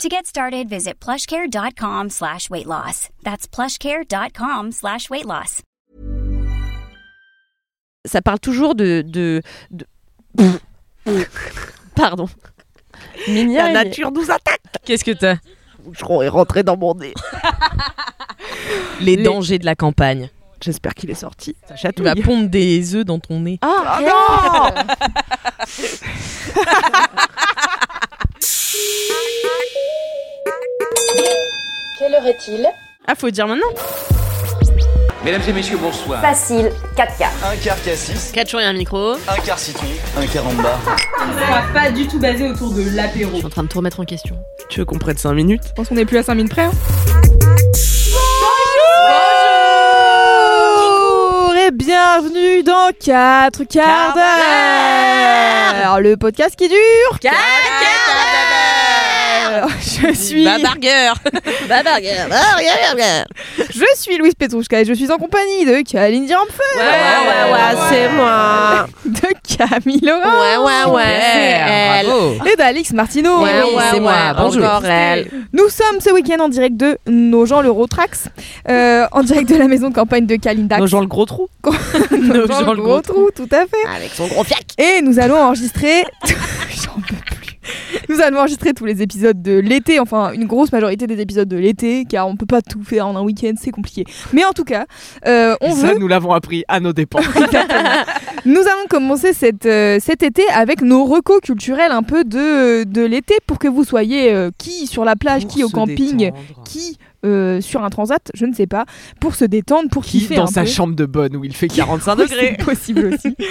To get started, visit plushcare.com slash weight loss. That's plushcare.com slash weight loss. Ça parle toujours de. de, de... Pardon. Minia, La nature nous attaque. Qu'est-ce que t'as? Le boucheron est rentré dans mon nez. Les, Les- dangers de la campagne. J'espère qu'il est sorti. Ça chatouille. pondre des œufs dans ton nez. Ah non Quelle heure est-il Ah, faut dire maintenant. Mesdames et messieurs, bonsoir. Facile, 4 quarts. Un quart cassis, 4 jours et un micro. un quart citron, un quart en bas. pas du tout basé autour de l'apéro. Je suis en train de tout remettre en question. Tu veux qu'on prenne 5 minutes Je pense qu'on est plus à 5 minutes près. hein. Bonjour et bienvenue dans 4 quarts d'heure. Le podcast qui dure 4 Je suis Babargueur Babargueur Babargueur je suis Louise Petrouchka et je suis en compagnie de Kaline Diramfeu Ouais, ouais, ouais, c'est moi. de Camille Laurent Ouais, ouais, ouais, c'est elle. Bravo. et d'Alix Martineau Ouais, ouais, c'est moi. ouais, Bonjour. encore elle. Nous sommes ce week-end en direct de Nos gens l'Eurotrax euh, en direct de la maison de campagne de Kalindax Nos gens le gros trou. Nos gens le gros trou, tout à fait Avec son gros fiac. Et nous allons enregistrer. J'en peux plus. Nous allons enregistrer tous les épisodes de l'été, enfin une grosse majorité des épisodes de l'été, car on peut pas tout faire en un week-end, c'est compliqué. Mais en tout cas, euh, on Ça, veut. nous l'avons appris à nos dépens. Nous allons commencer cette, euh, cet été avec nos recos culturels un peu de, de l'été pour que vous soyez euh, qui sur la plage, qui au camping, qui euh, sur un transat, je ne sais pas, pour se détendre, pour Qui kiffer dans un sa peu. chambre de bonne où il fait 45 Oui, degrés. C'est possible aussi.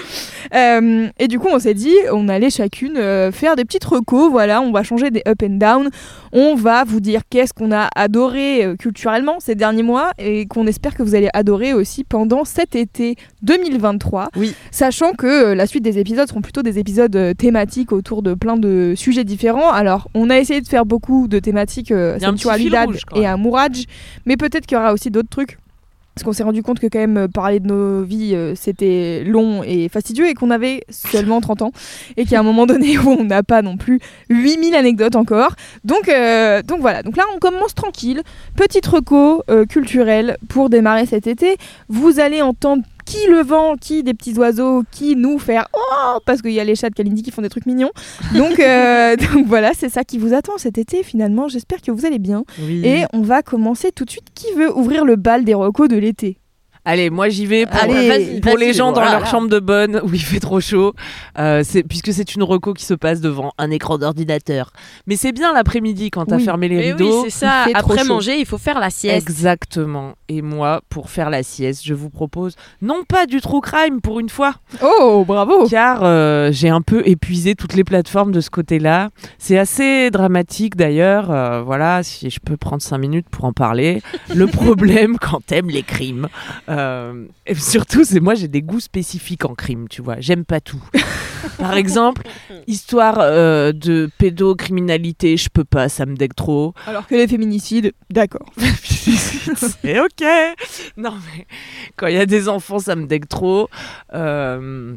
Euh, et du coup, on s'est dit, on allait chacune euh, faire des petites recos. Voilà, on va changer des up and down. On va vous dire qu'est-ce qu'on a adoré culturellement ces derniers mois et qu'on espère que vous allez adorer aussi pendant cet été 2023. Oui. Sachant que la suite des épisodes seront plutôt des épisodes thématiques autour de plein de sujets différents. Alors, on a essayé de faire beaucoup de thématiques sensualidad et même. Mais peut-être qu'il y aura aussi d'autres trucs. Parce qu'on s'est rendu compte que quand même euh, parler de nos vies euh, c'était long et fastidieux et qu'on avait seulement 30 ans et qu'à un moment donné où on n'a pas non plus 8000 anecdotes encore. Donc, euh, donc voilà, donc là on commence tranquille, petite reco euh, culturelle pour démarrer cet été. Vous allez entendre qui le vent, qui des petits oiseaux, qui nous faire oh parce qu'il y a les chats de Kalindi qui font des trucs mignons. Donc, euh, donc voilà, c'est ça qui vous attend cet été finalement. J'espère que vous allez bien. Oui. Et on va commencer tout de suite. Qui veut ouvrir le bal des recos de l'été? Allez, moi j'y vais pour, Allez, les gens dans voilà. leur chambre de bonne où il fait trop chaud, euh, puisque c'est une reco qui se passe devant un écran d'ordinateur. Mais c'est bien l'après-midi quand t'as Oui. fermé les Mais oui, rideaux. c'est ça. Après chaud. manger, il faut faire la sieste. Exactement. Et moi, pour faire la sieste, je vous propose non pas du true crime pour une fois, Oh, bravo car euh, j'ai un peu épuisé toutes les plateformes de ce côté-là. C'est assez dramatique d'ailleurs. euh, voilà, si je peux prendre cinq minutes pour en parler. Le problème quand t'aimes les crimes, euh, et surtout, c'est moi j'ai des goûts spécifiques en crime, tu vois. J'aime pas tout. Par exemple, histoire euh, de pédocriminalité, je peux pas, ça me dégue trop. Alors que les féminicides, d'accord. c'est ok. Non mais quand il y a des enfants, ça me dégue trop. Euh,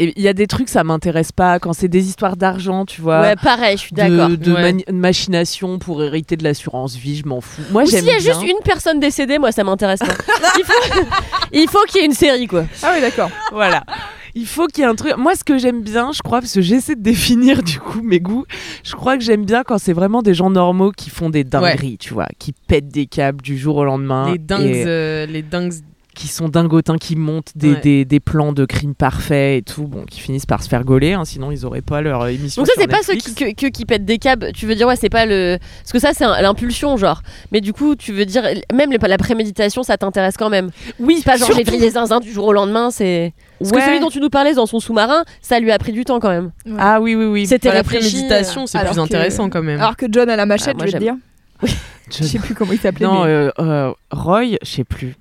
il y a des trucs, ça m'intéresse pas. Quand c'est des histoires d'argent, tu vois. Ouais, pareil, je suis d'accord. de Ouais. machination pour hériter de l'assurance vie, je m'en fous. Moi Ou s'il j'aime y a bien. juste une personne décédée, moi ça m'intéresse pas. il faut, il faut qu'il y ait une série quoi. Ah oui, d'accord. Voilà. Il faut qu'il y ait un truc. Moi, ce que j'aime bien, je crois, parce que j'essaie de définir du coup mes goûts, je crois que j'aime bien quand c'est vraiment des gens normaux qui font des dingueries, tu vois, qui pètent des câbles du jour au lendemain. les dingues, et euh, les dingues. Qui sont dingotins, qui montent des, Ouais. des, des plans de crimes parfaits et tout, bon, qui finissent par se faire gauler, hein, sinon ils auraient pas leur euh, émission. Donc ça c'est pas ceux qui, que, que- qui pètent des câbles. Tu veux dire ouais c'est pas le parce que ça c'est l'impulsion genre. Mais du coup tu veux dire même les- la préméditation ça t'intéresse quand même. Oui, C'est pas genre j'ai surtout- vrillé zinzin du jour au lendemain c'est. Parce que celui dont tu nous parlais dans son sous-marin ça lui a pris du temps quand même. Ah oui, oui, oui. C'était Enfin, la préméditation, c'est alors plus que- intéressant quand même. Alors que John a la machette, Ah, moi, je vais te dire. Je sais plus comment il s'appelait. Non, mais- euh, euh, Roy, je sais plus.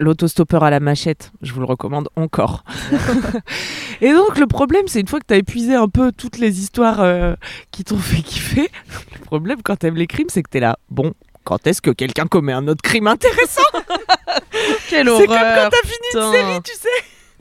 L'autostoppeur à la machette, je vous le recommande encore. et donc le problème, c'est une fois que tu as épuisé un peu toutes les histoires euh, qui t'ont fait kiffer, le problème quand t'aimes les crimes, c'est que t'es là. Bon, quand est-ce que quelqu'un commet un autre crime intéressant? Quelle C'est comme quand horreur t'as fini une série, tu sais,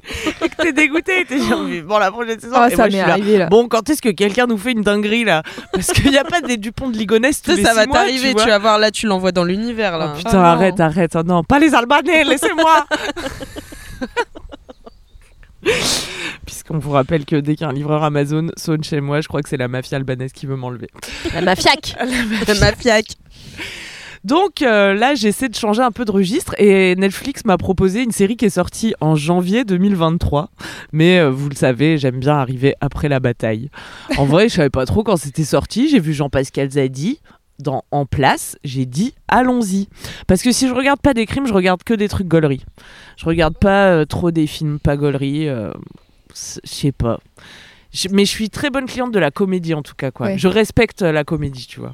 et que t'es dégoûté, et t'es genre mais bon la prochaine saison. Ah, et ça moi, je m'est suis là, arrivé là. Bon, quand est-ce que quelqu'un nous fait une dinguerie là Parce qu'il n'y a pas des Dupont de Ligonnès tous Ça, les ça six va mois, t'arriver, vois. tu vas voir là, tu l'envoies dans l'univers là. Oh, putain, Ah, non. arrête, arrête. Oh, non, pas les Albanais, laissez-moi Puisqu'on vous rappelle que dès qu'un livreur Amazon sonne chez moi, je crois que c'est la mafia albanaise qui veut m'enlever. La mafiaque. Ma fiac. Donc euh, là, j'essaie de changer un peu de registre et Netflix m'a proposé une série qui est sortie en janvier 2023. Mais euh, vous le savez, j'aime bien arriver après la bataille. En vrai, je savais pas trop quand c'était sorti. J'ai vu Jean-Pascal Zadi dans En place. J'ai dit allons-y. Parce que si je regarde pas des crimes, je regarde que des trucs gauleries. Je regarde pas euh, trop des films pas gauleries. euh, je sais pas. Mais je suis très bonne cliente de la comédie en tout cas quoi. Ouais. Je respecte la comédie, tu vois.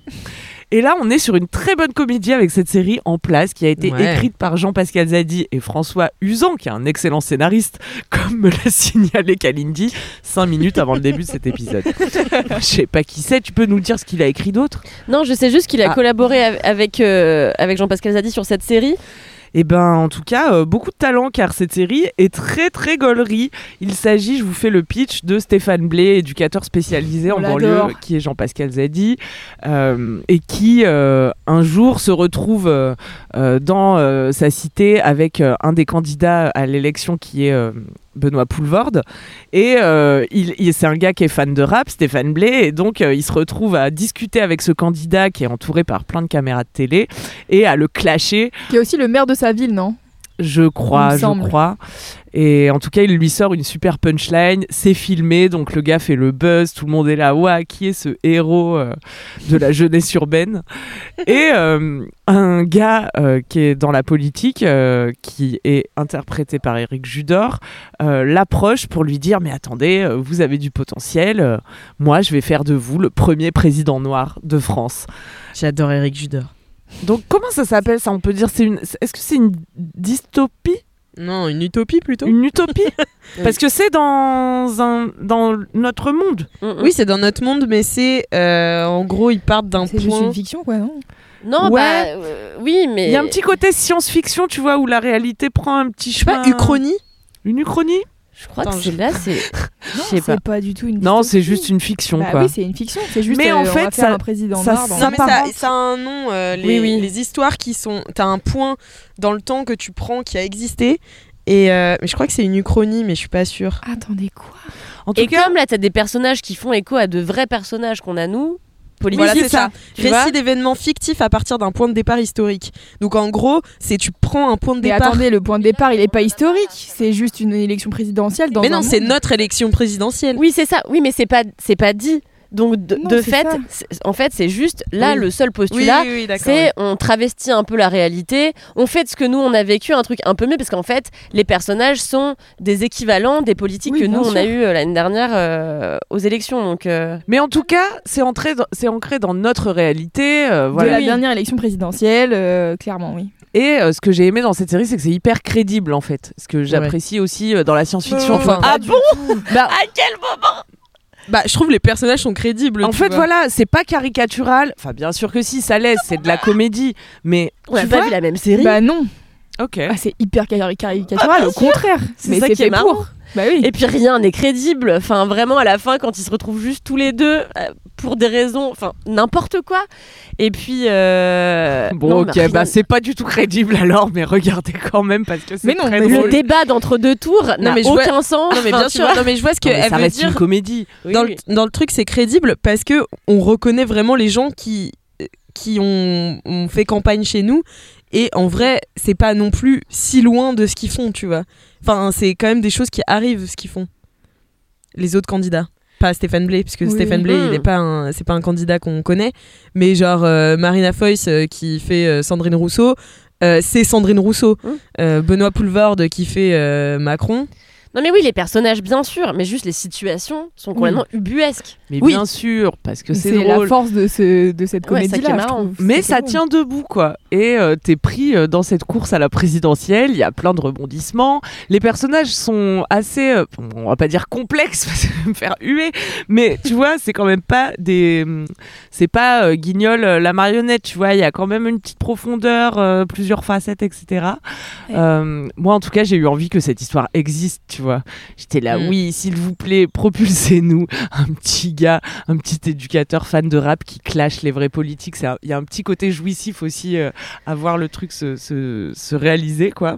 Et là, on est sur une très bonne comédie avec cette série en place qui a été Ouais. écrite par Jean-Pascal Zadi et François Usan, qui est un excellent scénariste, comme me l'a signalé Kalindi cinq minutes avant le début de cet épisode. Je sais pas qui c'est, tu peux nous dire ce qu'il a écrit d'autre? Non, je sais juste qu'il a Ah. collaboré av- avec, euh, avec Jean-Pascal Zadi sur cette série. Eh ben, en tout cas, euh, beaucoup de talent car cette série est très très gaulerie. Il s'agit, je vous fais le pitch de Stéphane Blé, éducateur spécialisé On en banlieue, qui est Jean-Pascal Zadi, euh, et qui euh, un jour se retrouve dans sa cité avec un des candidats à l'élection qui est Benoît Poulvorde. Et euh, il, il- c'est un gars qui est fan de rap, Stéphane Blé, et donc euh, il se retrouve à discuter avec ce candidat qui est entouré par plein de caméras de télé et à le clasher Qui est aussi le maire de sa ville, non? Je crois, je crois. Et en tout cas, il lui sort une super punchline. C'est filmé, donc le gars fait le buzz. Tout le monde est là. Ouah, qui est ce héros euh, de la jeunesse urbaine? Et euh, un gars euh, qui est dans la politique, qui est interprété par Eric Judor, l'approche pour lui dire Mais attendez, vous avez du potentiel. moi, je vais faire de vous le premier président noir de France. J'adore Eric Judor. Donc, comment ça s'appelle ça On peut dire c'est une. Est-ce que c'est une dystopie? Non, une utopie plutôt. Une utopie? Parce que c'est dans, un, dans notre monde. Mm, Oui, c'est dans notre monde, mais c'est euh, en gros ils partent d'un C'est juste point. une fiction, quoi, non? Non, Ouais. bah euh, oui, mais. Il y a un petit côté science-fiction, tu vois, où la réalité prend un petit Je sais pas, chemin. Uchronie? Une uchronie? Je crois Attends, que c'est là, c'est. Je sais pas. C'est pas du tout une Non, c'est juste une fiction, Bah quoi. oui, c'est une fiction. C'est juste. Mais euh, en on va fait, faire ça- un président ça noir dans Non, mais ça, s'apparente. ça a un nom. euh, les, Oui, oui. les histoires qui sont. T'as un point dans le temps que tu prends qui a existé. Et euh, mais je crois que c'est une uchronie, mais je suis pas sûre. Attendez, quoi? En tout Et cas, comme là, t'as des personnages qui font écho à de vrais personnages qu'on a nous, politiques. Voilà, c'est ça. Vois Récit d'événements fictifs à partir d'un point de départ historique. Donc en gros, c'est tu prends un point de Mais départ. attendez, le point de départ, il est pas historique. C'est juste une élection présidentielle dans mais un non, c'est monde. notre élection présidentielle. Oui, c'est ça. Oui, mais c'est pas, c'est pas dit. Donc de, Non, de c'est fait, en fait, c'est juste là Oui. le seul postulat. oui, oui, d'accord. C'est on travestit un peu la réalité, on fait de ce que nous on a vécu un truc un peu mieux parce qu'en fait les personnages sont des équivalents des politiques Oui, que nous on a eu euh, l'année dernière euh, aux élections donc euh, mais en tout cas, c'est ancré dans, c'est ancré dans notre réalité. euh, De voilà. la Oui. dernière élection présidentielle, euh, clairement, oui. Et euh, ce que j'ai aimé dans cette série, c'est que c'est hyper crédible, en fait. Ce que j'apprécie aussi euh, dans la science-fiction. Enfin, ah bon Bah, à quel moment Bah, je trouve les personnages sont crédibles. En tu fait, vois. voilà, c'est pas caricatural. Enfin, bien sûr que si, ça laisse, c'est de la comédie. Mais on a pas vu la même série Bah non, Ok. Ah, c'est hyper cari- caricatural, au contraire. C'est Mais ça c'est qui est fait marrant. pour. Bah oui. et puis rien n'est crédible enfin vraiment à la fin quand ils se retrouvent juste tous les deux euh, pour des raisons enfin n'importe quoi et puis euh, Bon, non, ok, mais rien- bah c'est pas du tout crédible alors, mais regardez quand même parce que c'est Mais non, très mais drôle. le débat d'entre deux tours n'a mais je vois- aucun sens Non mais bien sûr, non mais je vois ce qu'elle ça veut reste dire. une comédie. Oui, dans, oui. Le, dans le truc, c'est crédible parce que on reconnaît vraiment les gens qui qui ont, ont fait campagne chez nous et en vrai, c'est pas non plus si loin de ce qu'ils font, tu vois. Enfin, c'est quand même des choses qui arrivent ce qu'ils font. Les autres candidats. Pas Stéphane Blé, puisque Oui. Stéphane Blé, Mm. il est pas un, c'est pas un candidat qu'on connaît, mais genre euh, Marina Foïs euh, qui fait euh, Sandrine Rousseau, c'est Sandrine Rousseau. Mm. Benoît Poulvorde qui fait Macron. Non mais oui, les personnages bien sûr, mais juste les situations sont complètement ubuesques. Mais Oui. bien sûr, parce que c'est C'est la force de, ce, de cette Ouais, comédie-là. Mais ça bon. tient debout, quoi. Et euh, t'es pris euh, dans cette course à la présidentielle. Il y a plein de rebondissements. Les personnages sont assez, euh, on va pas dire complexes, parce que ça va me faire huer. Mais tu vois, c'est quand même pas des, hum, c'est pas euh, Guignol euh, la marionnette. Tu vois, il y a quand même une petite profondeur, euh, plusieurs facettes, etc. Ouais. Euh, moi, en tout cas, j'ai eu envie que cette histoire existe. Tu vois, j'étais là, Mm. oui, s'il vous plaît, propulsez-nous un petit gars, un petit éducateur fan de rap qui clash les vrais politiques. Il y a un petit côté jouissif aussi euh, à voir le truc se, se, se réaliser, quoi.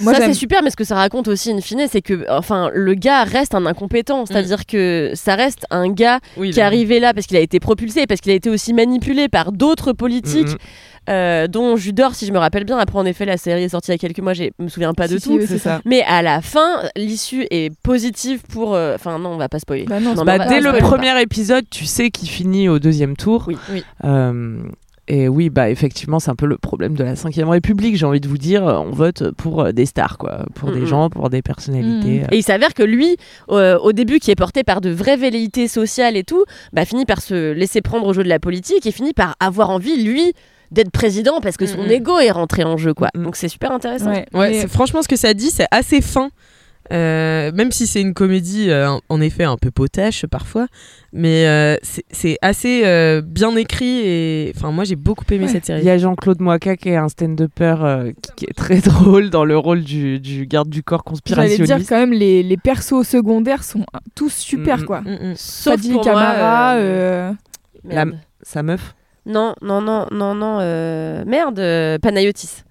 Moi, ça c'est super, mais ce que ça raconte aussi in fine, c'est que enfin le gars reste un incompétent, c'est-à-dire que ça reste un gars Oui, qui est arrivé là parce qu'il a été propulsé, parce qu'il a été aussi manipulé par d'autres politiques, Mhm. Euh, dont Judor, si je me rappelle bien. Après, en effet, la série est sortie il y a quelques mois, je me souviens pas de Si, si, tout. oui, C'est ça. Mais à la fin, l'issue est positive pour. euh, Enfin, non, on va pas spoiler. Bah non, Non, Bah, dès le pas. premier épisode, tu sais qu'il finit au deuxième tour. Oui. Oui. Euh, et oui, bah effectivement, c'est un peu le problème de la Cinquième République. J'ai envie de vous dire, on vote pour euh, des stars, quoi, pour des gens, pour des personnalités. Et il s'avère que lui, euh, au début, qui est porté par de vraies velléités sociales et tout, bah, finit par se laisser prendre au jeu de la politique et finit par avoir envie, lui, d'être président parce que son ego est rentré en jeu, quoi. Mhm. Donc c'est super intéressant. Ouais, Ouais, mais- c'est- franchement, ce que ça dit, c'est assez fin. Euh, même si c'est une comédie, euh, en- effet, un peu potache parfois, mais euh, c'est- assez euh, bien écrit et enfin moi j'ai beaucoup aimé Ouais. cette Il série. y a Jean-Claude Moika qui est un stand-upper euh, qui, qui est très drôle dans le rôle du, du garde du corps J'allais conspirationniste. dire quand même les, les persos secondaires sont tous super Mm, quoi. Mm, mm. Sauf Fadi pour Camara, euh, euh. Sa meuf Non, non, non, non, non. euh, Merde, euh, Panayotis.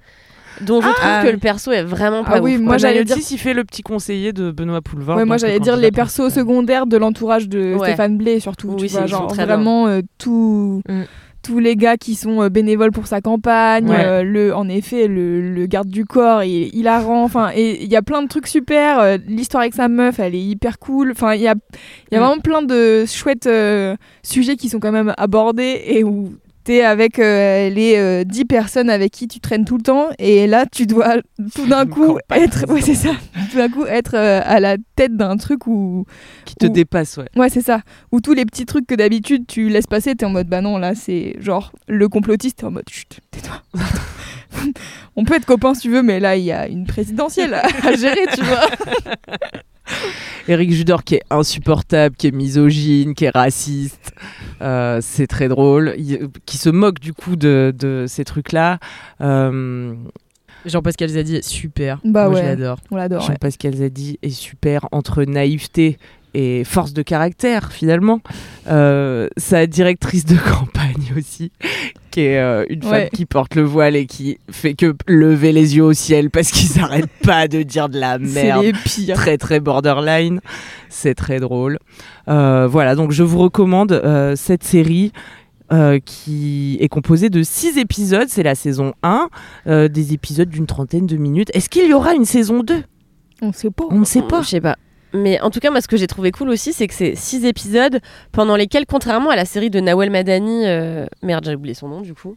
Dont je trouve Ah que oui. le perso est vraiment Ah pas oui, ouf, moi, j'allais Panayotis, dire- il fait le petit conseiller de Benoît Poulevard. ouais, moi j'allais dire les persos secondaires de l'entourage de Ouais. Stéphane Blé surtout. Oui, tu vois, genre vraiment euh, tout. Mm. Tous les gars qui sont bénévoles pour sa campagne, Ouais. euh, le, en effet, le, le garde du corps, il est hilarant. Enfin, et il y a plein de trucs super. euh, L'histoire avec sa meuf, elle est hyper cool. Enfin, il y a, il y a Mm. vraiment plein de chouettes euh, sujets qui sont quand même abordés et où t'es avec euh, les euh, 10 personnes avec qui tu traînes tout le temps et là tu dois tout d'un coup être ouais, c'est ça tout d'un coup être euh, à la tête d'un truc où Qui te dépasse, ouais. ouais c'est ça où tous les petits trucs que d'habitude tu laisses passer t'es en mode bah non là c'est genre le complotiste t'es en mode chut tais-toi. On peut être copains si tu veux mais là il y a une présidentielle à gérer tu vois Eric Judor qui est insupportable, qui est misogyne, qui est raciste. Euh, c'est très drôle. Il- qui se moque du coup de, de ces trucs-là. Euh, Jean-Pascal Zadi est super. Bah moi ouais. je l'adore. on l'adore ouais. Jean-Pascal Zadi est super entre naïveté et force de caractère finalement. Euh, sa directrice de campagne aussi, qui est euh, une femme Ouais. qui porte le voile et qui fait que lever les yeux au ciel parce qu'ils n'arrêtent pas de dire de la c'est merde les pires très très borderline. C'est très drôle. Euh, voilà, donc je vous recommande euh, cette série. euh, qui est composée de six épisodes, c'est la saison 1, euh, des épisodes d'une trentaine de minutes. Est-ce qu'il y aura une saison 2 on sait pas On ne sait pas. Je sais pas. Mais en tout cas, moi, ce que j'ai trouvé cool aussi, c'est que c'est six épisodes pendant lesquels, contrairement à la série de Nawel Madani, euh, merde, j'ai oublié son nom du coup,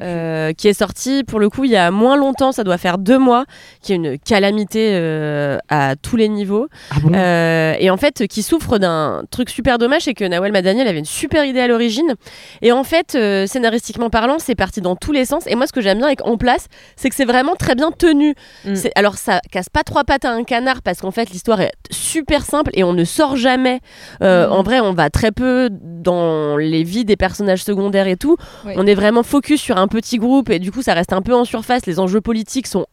euh, qui est sortie pour le coup il y a moins longtemps, ça doit faire deux mois, qui est une calamité euh, à tous les niveaux. Ah bon? Euh, et en fait, qui souffre d'un truc super dommage, c'est que Nawel Madani, elle avait une super idée à l'origine. Et en fait, scénaristiquement parlant, c'est parti dans tous les sens. Et moi, ce que j'aime bien avec En Place, c'est que c'est vraiment très bien tenu. Mm. Alors, ça casse pas trois pattes à un canard parce qu'en fait, l'histoire est super simple et on ne sort jamais. Mm. En vrai, on va très peu dans les vies des personnages secondaires et tout. On est vraiment focus sur un petit groupe et du coup, ça reste un peu en surface. Les enjeux politiques sont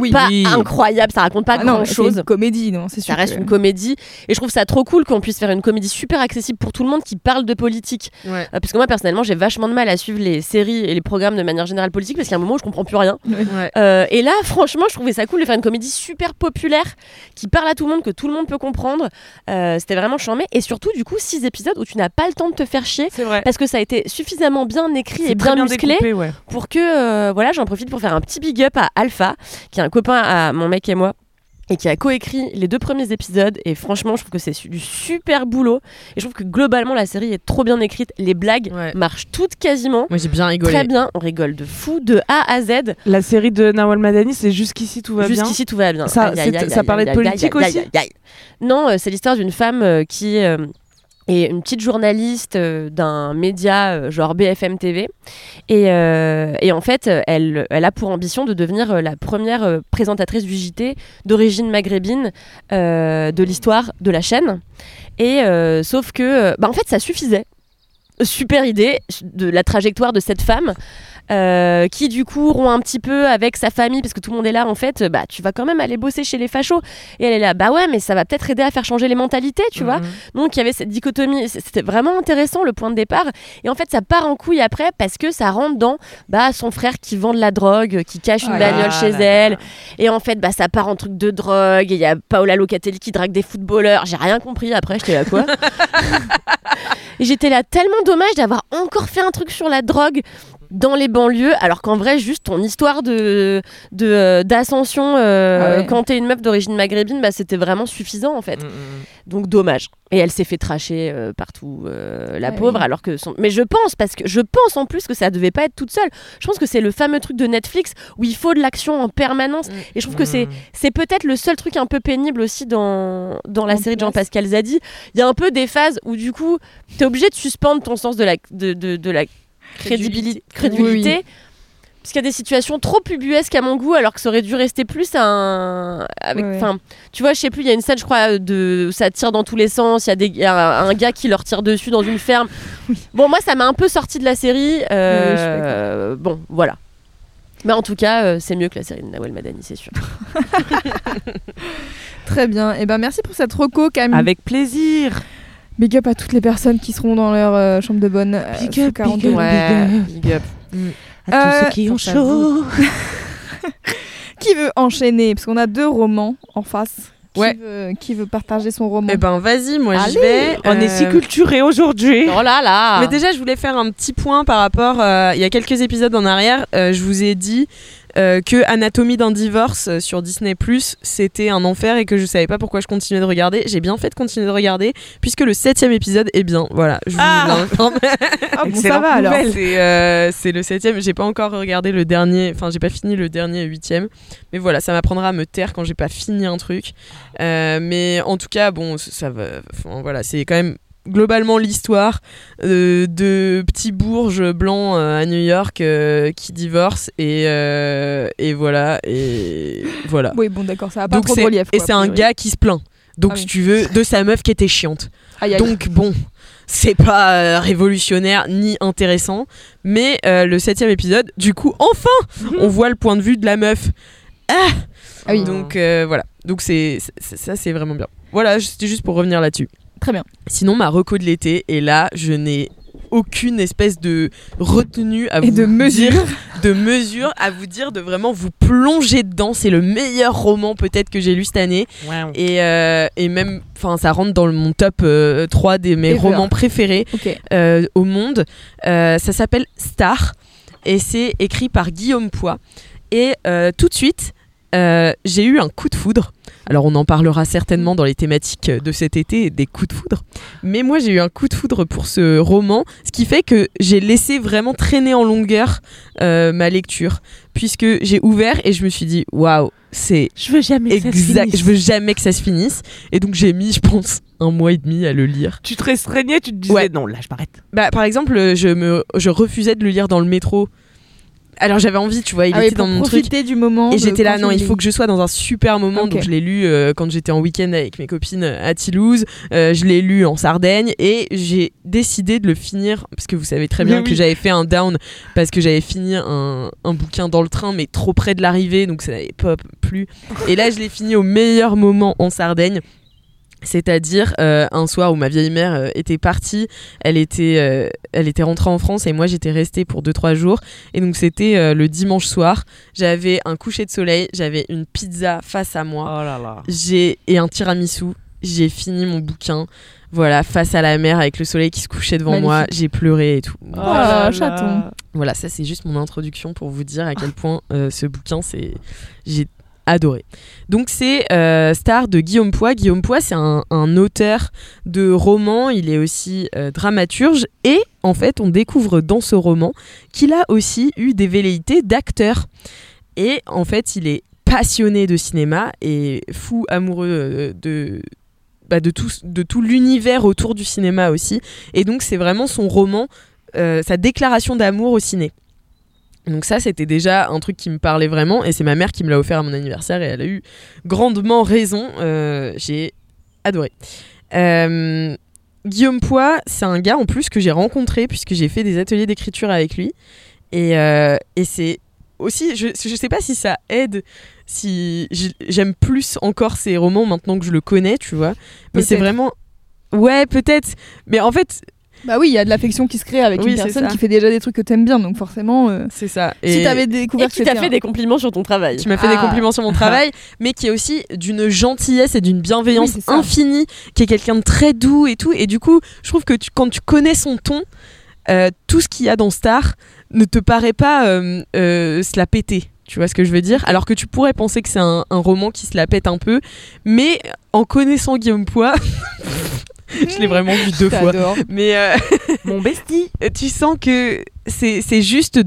oui pas Oui. incroyables, ça raconte pas Ah non, grand c'est chose. une comédie non c'est Ça sûr reste que- une comédie et je trouve ça trop cool qu'on puisse faire une comédie super accessible pour tout le monde qui parle de politique. Ouais. Euh, parce que moi personnellement j'ai vachement de mal à suivre les séries et les programmes de manière générale politique parce qu'il y a un moment où je comprends plus rien. Ouais. Euh, et là franchement je trouvais ça cool de faire une comédie super populaire qui parle à tout le monde, que tout le monde peut comprendre. Euh, C'était vraiment charmé et surtout du coup six épisodes où tu n'as pas le temps de te faire chier vrai. parce que ça a été suffisamment bien écrit et bien, musclé découpé, ouais. pour que voilà j'en profite pour faire un petit big up à Alpha qui est un copain à mon mec et moi et qui a coécrit les deux premiers épisodes. Et franchement, je trouve que c'est du super boulot. Et je trouve que globalement, la série est trop bien écrite. Les blagues Ouais. marchent toutes quasiment. Moi j'ai bien rigolé. Très bien, on rigole de fou, de A à Z. La série de Nawal Madani, c'est jusqu'ici tout va bien. Jusqu'ici, tout va bien. Ça- ça parlait de politique aussi. Non, euh, c'est l'histoire d'une femme euh, qui euh, est une petite journaliste euh, d'un média euh, genre BFM TV. Et, euh, et en fait, elle, elle a pour ambition de devenir la première présentatrice du JT d'origine maghrébine de l'histoire de la chaîne. Et sauf que, bah, en fait, ça suffisait. Super idée de la trajectoire de cette femme. Euh, qui du coup rompt un petit peu avec sa famille parce que tout le monde est là en fait bah tu vas quand même aller bosser chez les fachos. Et elle est là bah ouais mais ça va peut-être aider à faire changer les mentalités tu vois. Mhm. donc il y avait cette dichotomie c'était vraiment intéressant le point de départ. Et en fait ça part en couille après parce que ça rentre dans bah son frère qui vend de la drogue qui cache une Ah là bagnole là chez là elle. Et en fait bah ça part en truc de drogue et il y a Paola Locatelli qui drague des footballeurs. J'ai rien compris après j'étais là quoi. J'étais là tellement dommage d'avoir encore fait un truc sur la drogue dans les banlieues, alors qu'en vrai, juste ton histoire de de, euh, d'ascension euh, Ah ouais. quand t'es une meuf d'origine maghrébine, bah, c'était vraiment suffisant en fait. Mm, mm. Donc dommage. Et elle s'est fait tracher euh, partout, euh, la Ah pauvre, oui. alors que son... Mais je pense, parce que je pense en plus que ça devait pas être toute seule. Je pense que c'est le fameux truc de Netflix où il faut de l'action en permanence. Et je trouve que c'est Mm. c'est peut-être le seul truc un peu pénible aussi dans, dans la En série de. Jean-Pascal Zadi. Il y a un peu des phases où du coup, t'es obligé de suspendre ton sens de la, de, de, de la crédibilité. crédibilité Oui, Parce qu'il y a des situations trop ubuesques à mon goût, alors que ça aurait dû rester plus un. Avec, Ouais, tu vois, je sais plus, il y a une scène, je crois, de où ça tire dans tous les sens. Il y a, des, il y a un, gars qui leur tire dessus dans une ferme. Bon, moi, ça m'a un peu sorti de la série. euh, Oui, bon, voilà. Mais en tout cas, euh, c'est mieux que la série de Nawel Madani, c'est sûr. Très bien. Et ben merci pour cette reco, Camille. Avec plaisir. Big up à toutes les personnes qui seront dans leur euh, chambre de bonne. euh, Big up, big 42. up. Ouais, big big up. À tous Euh, ceux qui ont chaud. Qui veut enchaîner Parce qu'on a deux romans en face. Qui, Ouais. veut, qui veut partager son roman Eh ben vas-y, moi j'y Allez. vais. On est si Euh, culturés aujourd'hui. Oh là là Mais déjà, je voulais faire un petit point par rapport. euh, il y a quelques épisodes en arrière, euh, je vous ai dit euh, que Anatomie d'un divorce euh, sur Disney c'était un enfer et que je savais pas pourquoi je continuais de regarder. J'ai bien fait de continuer de regarder puisque le septième épisode est bien. Voilà, je vous Ah. Ah bon, ça va alors. C'est euh, c'est le septième. J'ai pas encore regardé le dernier. Enfin, j'ai pas fini le dernier huitième. Mais voilà, ça m'apprendra à me taire quand j'ai pas fini un truc. Euh, mais en tout cas, bon, ça- ça va. enfin, voilà, c'est quand même globalement l'histoire euh, de petits bourges blancs euh, à New York euh, qui divorcent et et voilà et voilà. Oui, bon, d'accord, ça a pas Donc trop de relief. et c'est un gars qui se plaint. Donc Ah oui. si tu veux de sa meuf qui était chiante. Aïe, aïe. Donc bon, c'est pas euh, révolutionnaire ni intéressant, mais euh, le septième épisode, du coup, enfin, on voit le point de vue de la meuf. Ah, Ah oui. Donc euh, voilà, donc c'est- ça c'est vraiment bien. Voilà, c'était juste pour revenir là-dessus. Très bien. Sinon, ma reco de l'été, et là, je n'ai aucune espèce de retenue à Et vous de mesure. dire, de mesure à vous dire de vraiment vous plonger dedans. C'est le meilleur roman peut-être que j'ai lu cette année. Et, euh, et même, enfin, ça rentre dans mon top euh, 3 des mes romans préférés euh, au monde. Euh, ça s'appelle Star et c'est écrit par Guillaume Poix. Et euh, tout de suite, euh, j'ai eu un coup de foudre. Alors on en parlera certainement dans les thématiques de cet été, des coups de foudre. Mais moi j'ai eu un coup de foudre pour ce roman, ce qui fait que j'ai laissé vraiment traîner en longueur euh, ma lecture, puisque j'ai ouvert et je me suis dit waouh, c'est Je veux jamais que ça se finisse. Je veux jamais que ça se finisse. Et donc j'ai mis, je pense, un mois et demi à le lire. Tu te restreignais, tu te disais Ouais. non, là je m'arrête. Bah, par exemple, je, me, je refusais de le lire dans le métro. Alors j'avais envie, tu vois, il Ah oui, était dans mon truc. profiter du moment. Et j'étais là, non, il faut que je sois dans un super moment. Donc je l'ai lu euh, quand j'étais en week-end avec mes copines à Toulouse. Euh, je l'ai lu en Sardaigne et j'ai décidé de le finir parce que vous savez très bien Oui, que oui. j'avais fait un down parce que j'avais fini un, un bouquin dans le train mais trop près de l'arrivée donc ça n'avait pas plu. Et là je l'ai fini au meilleur moment en Sardaigne. C'est-à-dire euh, un soir où ma vieille mère euh, était partie, elle était, euh, elle était rentrée en France et moi j'étais restée pour 2-3 jours. Et donc c'était euh, le dimanche soir. J'avais un coucher de soleil, j'avais une pizza face à moi, Oh là là. j'ai et un tiramisu. J'ai fini mon bouquin, voilà, face à la mer avec le soleil qui se couchait devant moi. J'ai pleuré et tout. Oh là là chaton. là. Voilà, ça c'est juste mon introduction pour vous dire à quel point euh, ce bouquin c'est j'ai adoré. Donc c'est euh, Star de Guillaume Poix. Guillaume Poix, c'est un, auteur de romans, il est aussi euh, dramaturge et en fait on découvre dans ce roman qu'il a aussi eu des velléités d'acteur. Et en fait il est passionné de cinéma et fou amoureux euh, de, bah, de tout, de tout l'univers autour du cinéma aussi. Et donc c'est vraiment son roman, sa déclaration d'amour au ciné. Donc ça, c'était déjà un truc qui me parlait vraiment, et c'est ma mère qui me l'a offert à mon anniversaire, et elle a eu grandement raison. Euh, j'ai adoré. Euh, Guillaume Poix, c'est un gars en plus que j'ai rencontré puisque j'ai fait des ateliers d'écriture avec lui, et, euh, et c'est aussi, je, je sais pas si ça aide, si j'aime plus encore ses romans maintenant que je le connais, tu vois, mais c'est vraiment, ouais peut-être, mais en fait Bah oui, il y a de l'affection qui se crée avec Oui, une personne ça. qui fait déjà des trucs que t'aimes bien, donc forcément. euh, c'est ça. Si Et- t'avais Et découvert qui que t'a fait un- des compliments sur ton travail. qui m'a fait des Ah. compliments sur mon travail, mais qui est aussi d'une gentillesse et d'une bienveillance Oui, infinie, qui est quelqu'un de très doux et tout. Et du coup, je trouve que tu- quand tu connais son ton, euh, tout ce qu'il y a dans Star ne te paraît pas euh, euh, se la péter. Tu vois ce que je veux dire? Alors que tu pourrais penser que c'est un, un roman qui se la pète un peu, mais en connaissant Guillaume Poix, je l'ai vraiment vu deux fois. Mais euh, Mon bestie. tu sens que c'est c'est juste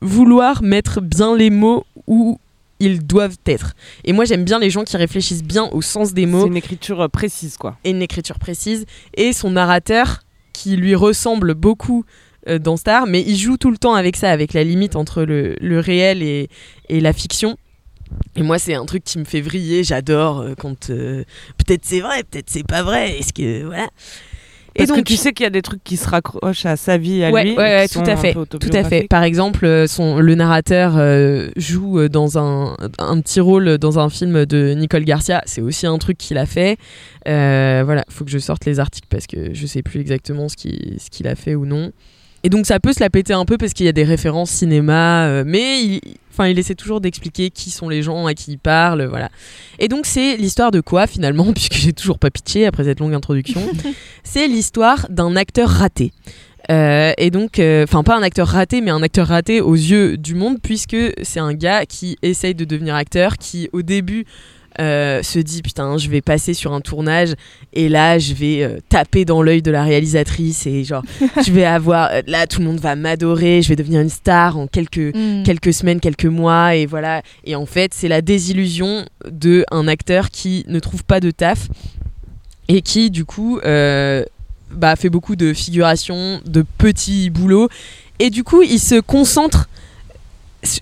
vouloir mettre bien les mots où ils doivent être. Et moi, j'aime bien les gens qui réfléchissent bien au sens des C'est mots une écriture euh, précise, quoi. et une écriture précise. Et son narrateur, qui lui ressemble beaucoup euh, dans Star, mais il joue tout le temps avec ça, avec la limite entre le, le réel et, et la fiction. Et moi, c'est un truc qui me fait vriller. J'adore euh, quand euh, peut-être c'est vrai, peut-être c'est pas vrai. Est-ce que voilà. Parce que tu sais qu'il y a des trucs qui se raccrochent à sa vie, à Ouais, lui. ouais, tout à fait, Tout à fait. Par exemple, euh, son, le narrateur euh, joue dans un, un petit rôle dans un film de Nicole Garcia. C'est aussi un truc qu'il a fait. Euh, voilà, faut que je sorte les articles parce que je sais plus exactement ce qu'il ce qu'il a fait ou non. Et donc ça peut se la péter un peu parce qu'il y a des références cinéma, euh, mais il, enfin, il essaie toujours d'expliquer qui sont les gens à qui il parle, voilà. Et donc c'est l'histoire de quoi finalement, puisque j'ai toujours pas pitché après cette longue introduction. c'est l'histoire d'un acteur raté. Euh, et donc, enfin pas un acteur raté, mais un acteur raté aux yeux du monde, puisque c'est un gars qui essaye de devenir acteur, qui au début euh, se dit putain je vais passer sur un tournage et là je vais euh, taper dans l'œil de la réalisatrice et genre je vais avoir euh, là tout le monde va m'adorer je vais devenir une star en quelques Mm. quelques semaines quelques mois et voilà et en fait c'est la désillusion de un acteur qui ne trouve pas de taf et qui du coup euh, bah, fait beaucoup de figuration de petits boulots et du coup il se concentre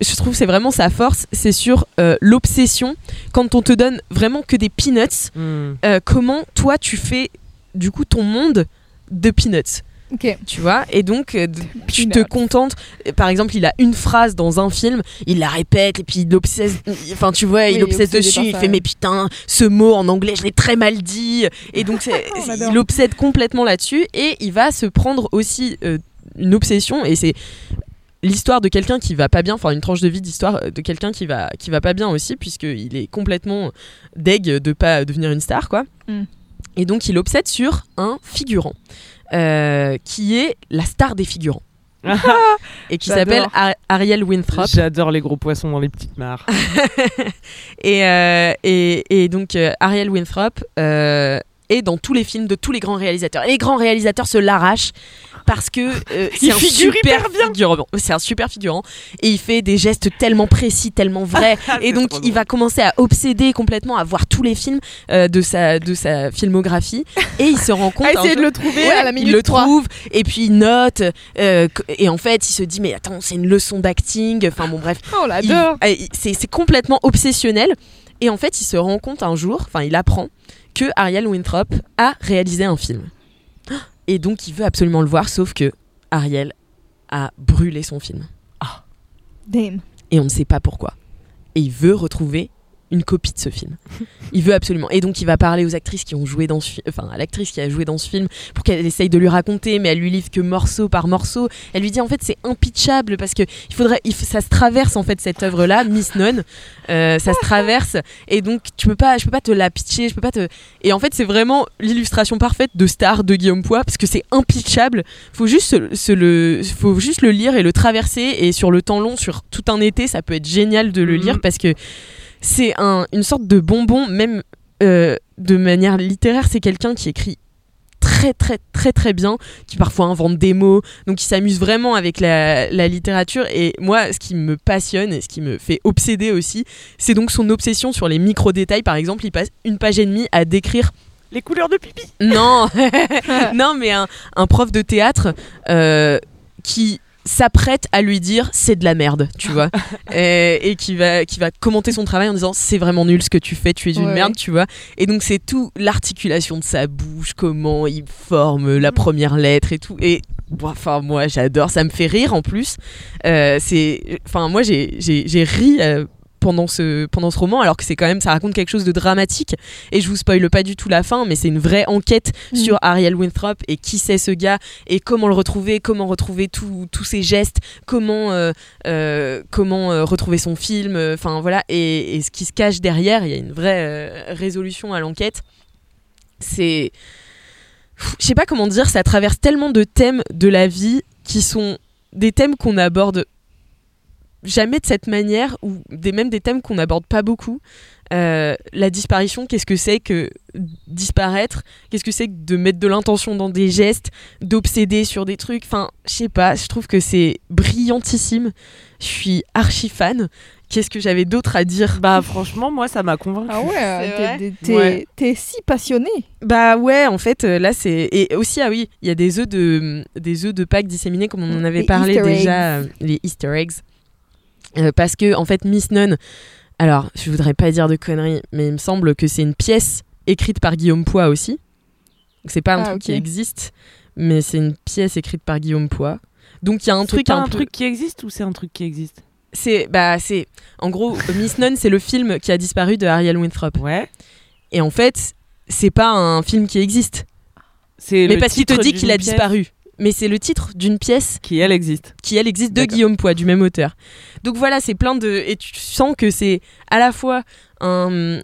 je trouve que c'est vraiment sa force, c'est sur euh, l'obsession. Quand on te donne vraiment que des peanuts, Hmm. euh, comment toi tu fais du coup ton monde de peanuts Ok. tu vois et donc euh, tu te contentes par exemple il a une phrase dans un film il la répète et puis il obsesse enfin tu vois il obsède dessus il fait ouais. mais putain ce mot en anglais je l'ai très mal dit et donc il obsède complètement là-dessus et il va se prendre aussi euh, une obsession et c'est l'histoire de quelqu'un qui va pas bien enfin une tranche de vie d'histoire de quelqu'un qui va qui va pas bien aussi puisqu'il est complètement deg de pas devenir une star quoi Mm. et donc il obsède sur un figurant euh, qui est la star des figurants et qui s'appelle Ar- Ariel Winthrop J'adore les gros poissons dans les petites mares. et, euh, et, et donc euh, Ariel Winthrop euh, est dans tous les films de tous les grands réalisateurs. Et les grands réalisateurs se l'arrachent parce que euh, c'est un super figurant. C'est un super figurant. Et il fait des gestes tellement précis, tellement vrais. et C'est donc il va commencer à obséder complètement à voir tous les films euh, de sa de sa filmographie. Et il se rend compte À essayer de jour- le trouver Ouais, à la minute il le 3. trouve. Et puis il note euh, et en fait il se dit mais attends c'est une leçon d'acting. Enfin bon bref. Oh, c'est complètement obsessionnel. Et en fait il se rend compte un jour enfin il apprend que Ariel Winthrop a réalisé un film et donc il veut absolument le voir sauf que Ariel a brûlé son film. Damn. et on ne sait pas pourquoi. Et il veut retrouver une copie de ce film. Il veut absolument. Et donc il va parler aux actrices qui ont joué dans ce film, enfin à l'actrice qui a joué dans ce film, pour qu'elle essaye de lui raconter, mais elle lui livre que morceau par morceau. Elle lui dit en fait c'est impitchable parce que il faudrait, il ça se traverse en fait cette œuvre là, Miss None, Euh, ça se traverse et donc tu peux pas, je peux pas te la pitcher, je peux pas te. Et en fait c'est vraiment l'illustration parfaite de Star de Guillaume Poix parce que c'est impitchable. Faut juste se, se le, faut juste le lire et le traverser et sur le temps long, sur tout un été, ça peut être génial de le Mhm. lire parce que c'est un, une sorte de bonbon, même euh, de manière littéraire. C'est quelqu'un qui écrit très très très très bien, qui parfois invente des mots, donc qui s'amuse vraiment avec la, la littérature. Et moi, ce qui me passionne et ce qui me fait obséder aussi, c'est donc son obsession sur les micro-détails. Par exemple, il passe une page et demie à décrire Les couleurs de pipi. non, non, mais un, un prof de théâtre euh, qui s'apprête à lui dire c'est de la merde, tu vois, et, et qui va qui va commenter son travail en disant c'est vraiment nul ce que tu fais, tu es une Ouais. merde, tu vois. Et donc c'est tout l'articulation de sa bouche, comment il forme la première lettre et tout. Et bon, enfin moi j'adore, ça me fait rire en plus. Euh, c'est, enfin moi j'ai j'ai j'ai ri. euh, pendant ce, pendant ce roman, alors que c'est quand même, ça raconte quelque chose de dramatique. Et je vous spoile pas du tout la fin, mais c'est une vraie enquête Mm. sur Ariel Winthrop et qui c'est ce gars et comment le retrouver, comment retrouver tous ses gestes, comment, euh, euh, comment euh, retrouver son film, enfin voilà, et, et ce qui se cache derrière, il y a une vraie résolution à l'enquête. C'est. Je sais pas comment dire, ça traverse tellement de thèmes de la vie qui sont des thèmes qu'on aborde jamais de cette manière, ou des, même des thèmes qu'on n'aborde pas beaucoup. Euh, la disparition, qu'est-ce que c'est que disparaître? Qu'est-ce que c'est que de mettre de l'intention dans des gestes, d'obséder sur des trucs? Enfin, je sais pas, je trouve que c'est brillantissime. Je suis archi fan. Qu'est-ce que j'avais d'autre à dire? Bah franchement, moi ça m'a convaincu. Ah ouais, t'es- Ouais. si passionné. Bah ouais, en fait, euh, là c'est et aussi ah oui, il y a des œufs de des œufs de Pâques disséminés comme on en avait Les parlé déjà, euh, les Easter eggs, Euh, parce que en fait Miss Nunn, alors je voudrais pas dire de conneries, mais il me semble que c'est une pièce écrite par Guillaume Poix aussi. Donc c'est pas un Ah, truc qui existe, mais c'est une pièce écrite par Guillaume Poix. Donc il y a un truc pas un, un truc qui existe ou c'est un truc qui existe? C'est bah c'est en gros Miss Nunn c'est le film qui a disparu de Ariel Winthrop. Ouais. Et en fait, c'est pas un film qui existe. Mais parce qu'il te dit qu'il a pièce disparu. Mais c'est le titre d'une pièce Qui elle existe. qui, elle, existe de. Guillaume Poix, du même auteur. Donc voilà, c'est plein de. Et tu sens que c'est à la fois un.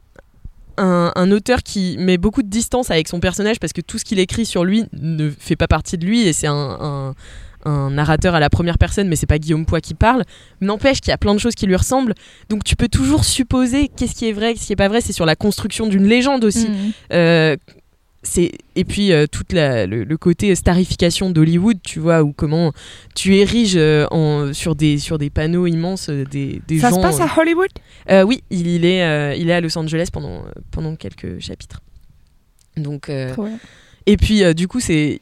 Un, un auteur qui met beaucoup de distance avec son personnage parce que tout ce qu'il écrit sur lui ne fait pas partie de lui et c'est un, un- un narrateur à la première personne mais c'est pas Guillaume Poix qui parle n'empêche qu'il y a plein de choses qui lui ressemblent donc tu peux toujours supposer qu'est-ce qui est vrai qu'est-ce qui est pas vrai c'est sur la construction d'une légende aussi Mm. euh, c'est et puis euh, toute la, le, le côté starification d'Hollywood tu vois ou comment tu ériges euh, en, sur des sur des panneaux immenses euh, des, des Ça gens se passe à Hollywood? euh, oui il, il est il est à Los Angeles pendant pendant quelques chapitres. Donc et puis du coup c'est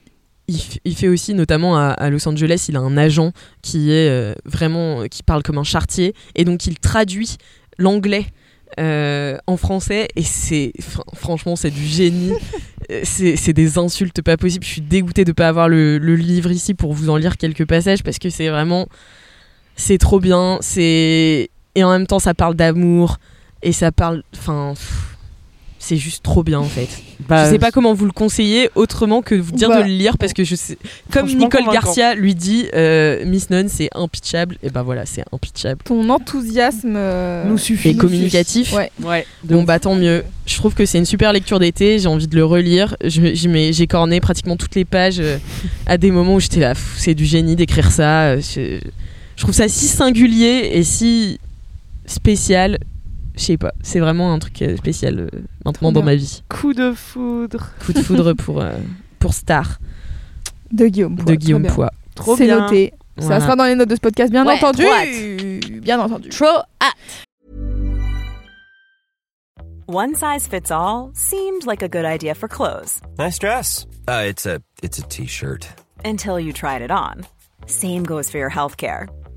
il, il fait aussi notamment à, à Los Angeles il a un agent qui est vraiment qui parle comme un chartier et donc il traduit l'anglais en français et c'est fr- franchement c'est du génie c'est des insultes pas possibles. Je suis dégoûtée de pas avoir le, livre ici pour vous en lire quelques passages parce que c'est vraiment c'est trop bien c'est et en même temps ça parle d'amour et ça parle enfin c'est juste trop bien en fait Bah, je sais pas comment vous le conseiller autrement que vous dire Bah, de le lire parce que je sais comme Nicole. Garcia lui dit euh, Miss Nunn c'est impitchable et ben voilà c'est impitchable Ton enthousiasme euh, nous suffit. et communicatif Ouais. Ouais. bon bah tant mieux je trouve que c'est une super lecture d'été j'ai envie de le relire Je- j'y mets- j'ai corné pratiquement toutes les pages euh, à des moments où j'étais là c'est du génie d'écrire ça euh, je, je trouve ça si singulier et si spécial je sais pas c'est vraiment un truc euh, spécial euh, maintenant dans ma vie Coup de foudre. coup de foudre pour euh, pour Star de Guillaume Poix. de Guillaume Trop bien. Poix Trop C'est bien. noté. Voilà. Ça sera dans les notes de ce podcast, bien Ouais, entendu. Bien entendu. Trop hâte. One size fits all seemed like a good idea for clothes Nice dress. Uh, it's a it's a t-shirt. until you tried it on. Same goes for your healthcare.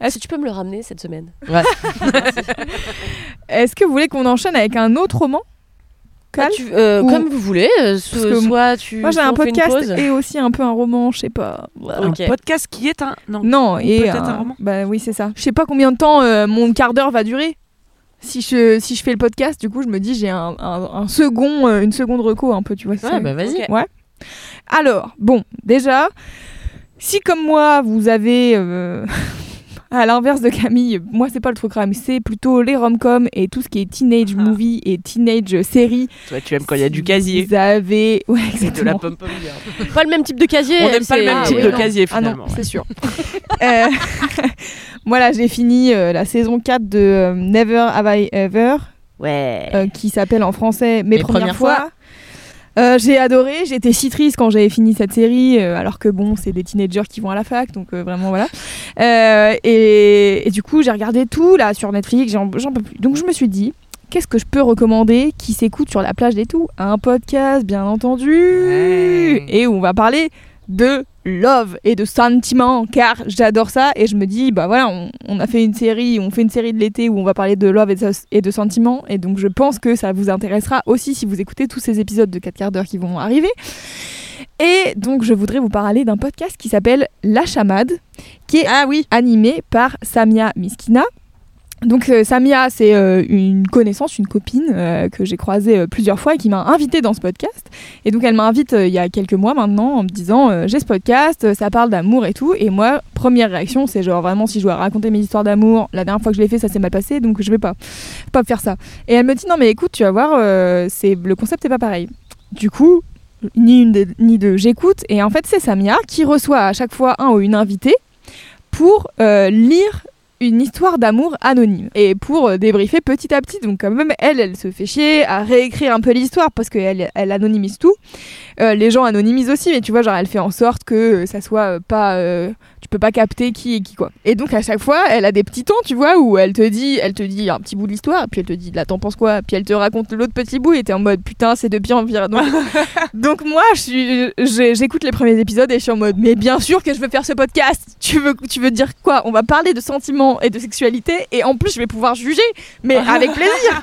Est-ce que tu peux me le ramener cette semaine Ouais. Est-ce que vous voulez qu'on enchaîne avec un autre roman Ah, tu- euh, Ou- Comme vous voulez. euh, so- Parce que soit tu. Moi j'ai un podcast et aussi un peu un roman, je sais pas. Un podcast qui est un. Non. Et peut-être un roman. Bah oui, c'est ça. Je sais pas combien de temps euh, mon quart d'heure va durer. Si je, si je fais le podcast, du coup, je me dis j'ai un, un- un second, euh, une seconde reco un peu, tu vois. Ouais, ça bah vas-y. Ouais. Alors, bon, déjà, si comme moi, vous avez, euh, à l'inverse de Camille, moi c'est pas le truc crime, c'est plutôt les rom-coms et tout ce qui est teenage Ah. movie et teenage série. Toi, tu aimes quand il y a du casier. Vous avez, ouais, Et de la exactement. pom-pom girl. Pas le même type de casier. On elle, n'aime pas le même Ah, type oui, de non. casier Ah non, finalement. c'est sûr. Euh, voilà, j'ai fini euh, la saison 4 de euh, Never Have I Ever, Ouais. euh, qui s'appelle en français Mes, Mes premières, premières fois. fois. Euh, j'ai adoré, j'étais si triste quand j'avais fini cette série, euh, alors que bon, c'est des teenagers qui vont à la fac, donc euh, vraiment voilà. Et, et du coup, j'ai regardé tout là sur Netflix, j'en j'en peux plus. Donc je me suis dit, qu'est-ce que je peux recommander qui s'écoute sur la plage des tout? Un podcast, bien entendu, Ouais. et où on va parler de love et de sentiment, car j'adore ça. Et je me dis, bah voilà, on, on a fait une série, on fait une série de l'été où on va parler de love et de, et de sentiment, et donc je pense que ça vous intéressera aussi si vous écoutez tous ces épisodes de 4 quarts d'heure qui vont arriver. Et donc je voudrais vous parler d'un podcast qui s'appelle La Chamade, qui est Ah oui. animé par Samia Miskina. Donc euh, Samia, c'est euh, une connaissance, une copine euh, que j'ai croisée plusieurs fois et qui m'a invitée dans ce podcast. Et donc elle m'invite il y a quelques mois maintenant en me disant j'ai ce podcast, ça parle d'amour et tout. Et moi, première réaction, c'est genre vraiment si je dois raconter mes histoires d'amour, la dernière fois que je l'ai fait, ça s'est mal passé, donc je vais pas, pas faire ça. Et elle me dit non mais écoute, tu vas voir, c'est le concept est pas pareil. Du coup, ni une ni deux, j'écoute. Et en fait, c'est Samia qui reçoit à chaque fois un ou une invitée pour lire une histoire d'amour anonyme et pour euh, débriefer petit à petit. Donc quand même, elle, elle se fait chier à réécrire un peu l'histoire parce qu'elle elle anonymise tout. Euh, les gens anonymisent aussi, mais tu vois, genre elle fait en sorte que ça soit euh, pas... peux pas capter qui est qui quoi. Et donc à chaque fois, elle a des petits tons, tu vois, où elle te dit, elle te dit un petit bout de l'histoire, puis elle te dit là t'en penses quoi, puis elle te raconte l'autre petit bout et t'es en mode putain c'est de pire en pire. Donc, donc moi je suis, j'ai- j'écoute les premiers épisodes et je suis en mode mais bien sûr que je veux faire ce podcast. Tu veux, tu veux dire quoi? On va parler de sentiments et de sexualité et en plus je vais pouvoir juger, mais avec plaisir.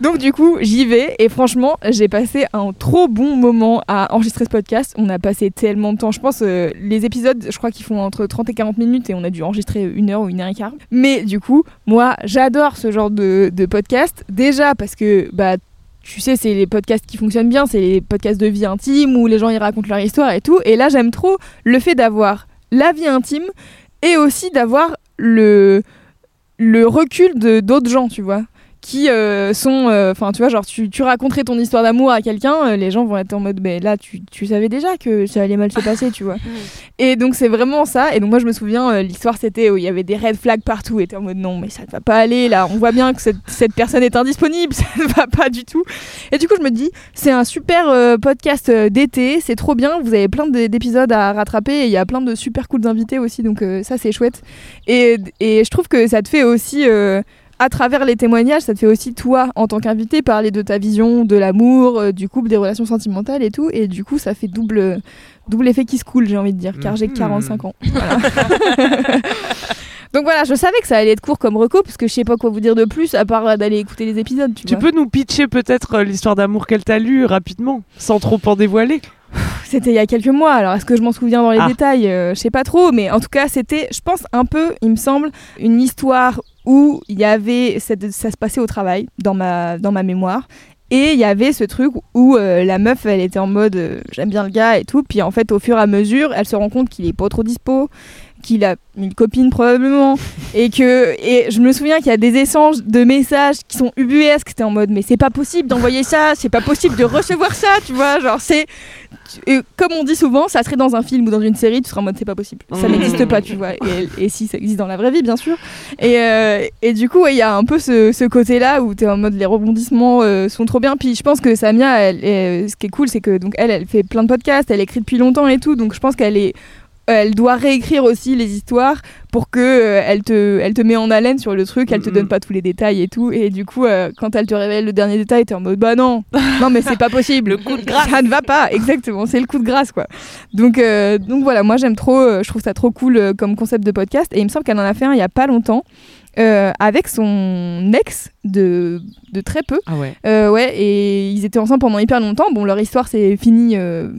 Donc du coup, j'y vais et franchement, j'ai passé un trop bon moment à enregistrer ce podcast. On a passé tellement de temps. Je pense euh, les épisodes, je crois qu'ils font entre 30 et 40 minutes et on a dû enregistrer une heure ou une heure et quart. Mais du coup, moi, j'adore ce genre de, podcast. Déjà parce que bah tu sais, c'est les podcasts qui fonctionnent bien, c'est les podcasts de vie intime où les gens ils racontent leur histoire et tout. Et là, j'aime trop le fait d'avoir la vie intime et aussi d'avoir le le recul de d'autres gens, tu vois qui euh, sont enfin tu vois genre tu, tu raconterais ton histoire d'amour à quelqu'un euh, les gens vont être en mode mais là tu, tu savais déjà que ça allait mal se passer tu vois. Et donc c'est vraiment ça. Et donc moi je me souviens euh, l'histoire c'était où il y avait des red flags partout. Et t'es en mode non mais ça ne va pas aller là. On voit bien que cette, cette personne est indisponible. Ça ne va pas du tout. Et du coup je me dis c'est un super euh, podcast euh, d'été. C'est trop bien. Vous avez plein de- d'épisodes à rattraper. Et il y a plein de super cool invités aussi. Donc euh, ça c'est chouette. Et, et je trouve que ça te fait aussi euh, à travers les témoignages, ça te fait aussi toi, en tant qu'invité, parler de ta vision de l'amour, euh, du couple, des relations sentimentales et tout. Et du coup, ça fait double, double effet qui se coule, j'ai envie de dire, car j'ai Mhm. 45 ans. Voilà. Donc voilà, je savais que ça allait être court comme reco, parce que je sais pas quoi vous dire de plus, à part d'aller écouter les épisodes. Tu, Tu vois. peux nous pitcher peut-être euh, l'histoire d'amour qu'elle t'a lue rapidement, sans trop en dévoiler C'était il y a quelques mois, alors est-ce que je m'en souviens dans les Ah. détails Euh, Je sais pas trop, mais en tout cas, c'était, je pense, un peu, il me semble, une histoire où il y avait, ça se passait au travail, dans ma, dans ma mémoire. Et il y avait ce truc où euh, la meuf, elle était en mode euh, j'aime bien le gars et tout. Puis en fait, au fur et à mesure, elle se rend compte qu'il est pas trop dispo, qu'il a une copine probablement. et que et je me souviens qu'il y a des échanges de messages qui sont ubuesques. C'était en mode mais c'est pas possible d'envoyer ça, c'est pas possible de recevoir ça, tu vois. Genre, c'est. comme on dit souvent, ça serait dans un film ou dans une série, tu seras en mode c'est pas possible. Ça Mmh. n'existe pas, tu vois. Et, et si ça existe dans la vraie vie, bien sûr. Et, euh, et du coup, ouais, il y a un peu ce, ce côté-là où tu es en mode les rebondissements euh, sont trop bien. Puis je pense que Samia, elle, ce qui est cool, c'est que donc elle, elle fait plein de podcasts, elle écrit depuis longtemps et tout. Donc je pense qu'elle est elle doit réécrire aussi les histoires pour que euh, elle te elle te met en haleine sur le truc elle te donne pas tous les détails et tout. Et du coup euh, quand elle te révèle le dernier détail t'es en mode bah non. Non mais c'est pas possible. Le coup de grâce. ça ne va pas. Exactement. C'est le coup de grâce quoi. Donc euh, donc voilà. Moi j'aime trop je trouve ça trop cool comme concept de podcast. Et il me semble qu'elle en a fait un il y a pas longtemps euh, avec son ex de, de très peu. Ah ouais. euh, ouais, et ils étaient ensemble pendant hyper longtemps. Bon, leur histoire c'est fini euh,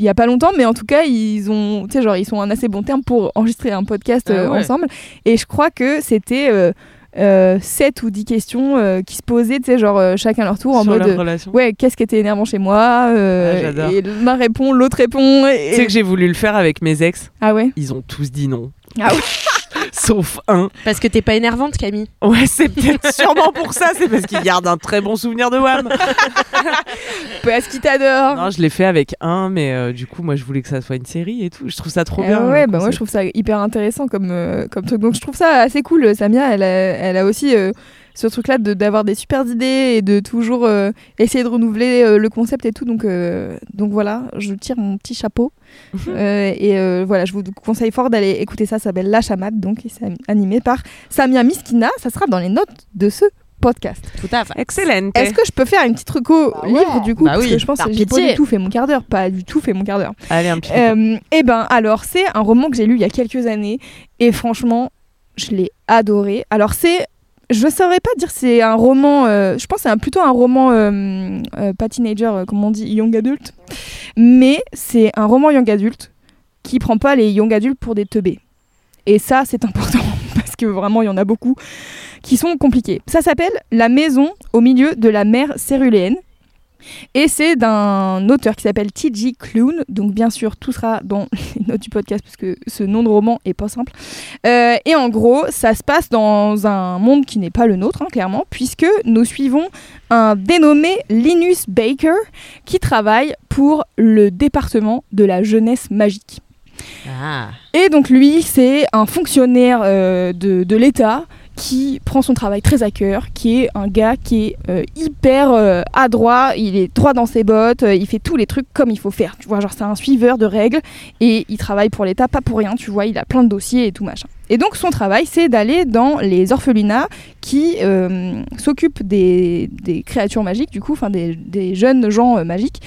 il y a pas longtemps, mais en tout cas, ils ont, tu sais, genre, ils sont en assez bon terme pour enregistrer un podcast Ah euh, ouais. ensemble. Et je crois que c'était euh, euh, 7 ou 10 questions euh, qui se posaient, tu sais, genre, euh, chacun leur tour en Sur mode. leur euh, relation. Ouais, qu'est-ce qui était énervant chez moi euh, Ah, j'adore. Et l'un répond, l'autre répond. Et... Tu sais que j'ai voulu le faire avec mes ex. Ah ouais Ils ont tous dit non. Ah ouais Sauf un. Parce que t'es pas énervante, Camille. Ouais, c'est peut-être sûrement pour ça. C'est parce qu'il garde un très bon souvenir de Wham. Parce qu'il t'adore Non, je l'ai fait avec un, mais euh, du coup, moi, je voulais que ça soit une série et tout. Je trouve ça trop Eh bien. ouais, bah moi je trouve ça hyper intéressant comme, euh, comme truc. Donc je trouve ça assez cool. Samia, elle a, elle a aussi euh, ce truc-là de- d'avoir des super idées et de toujours euh, essayer de renouveler euh, le concept et tout. Donc, euh, donc voilà, je tire mon petit chapeau. Euh, et euh, voilà, je vous conseille fort d'aller écouter ça. Ça s'appelle La Chamade, donc, c'est animé par Samia Miskina. Ça sera dans les notes de ce podcast. Tout à fait. Excellent. Est-ce que je peux faire une petite reco livre du coup? Bah Parce oui, que je pense que j'ai pas du tout fait mon quart d'heure. Pas du tout fait mon quart d'heure. Allez, un petit. Euh, eh ben, alors, c'est un roman que j'ai lu il y a quelques années et franchement, je l'ai adoré. Alors, c'est. Je saurais pas dire c'est un roman. euh, je pense c'est plutôt un roman euh, euh, pas teenager, comme on dit, young adult. Mais c'est un roman young adult qui prend pas les young adultes pour des teubés. Et ça, c'est important parce que vraiment, il y en a beaucoup qui sont compliqués. Ça s'appelle La maison au milieu de la mer céruléenne. Et c'est d'un auteur qui s'appelle T.J. Klune. Donc, bien sûr, tout sera dans les notes du podcast parce que ce nom de roman est pas simple. Euh, et en gros, ça se passe dans un monde qui n'est pas le nôtre, hein, clairement, puisque nous suivons un dénommé Linus Baker qui travaille pour le département de la jeunesse magique. Ah. Et donc lui, c'est un fonctionnaire euh, de, de l'État qui prend son travail très à cœur, qui est un gars qui est euh, hyper euh, adroit, il est droit dans ses bottes, euh, il fait tous les trucs comme il faut faire, tu vois, genre c'est un suiveur de règles et il travaille pour l'État, pas pour rien, tu vois, il a plein de dossiers et tout machin. Et donc son travail, c'est d'aller dans les orphelinats qui s'occupent des, créatures magiques, du coup, enfin des, jeunes gens magiques,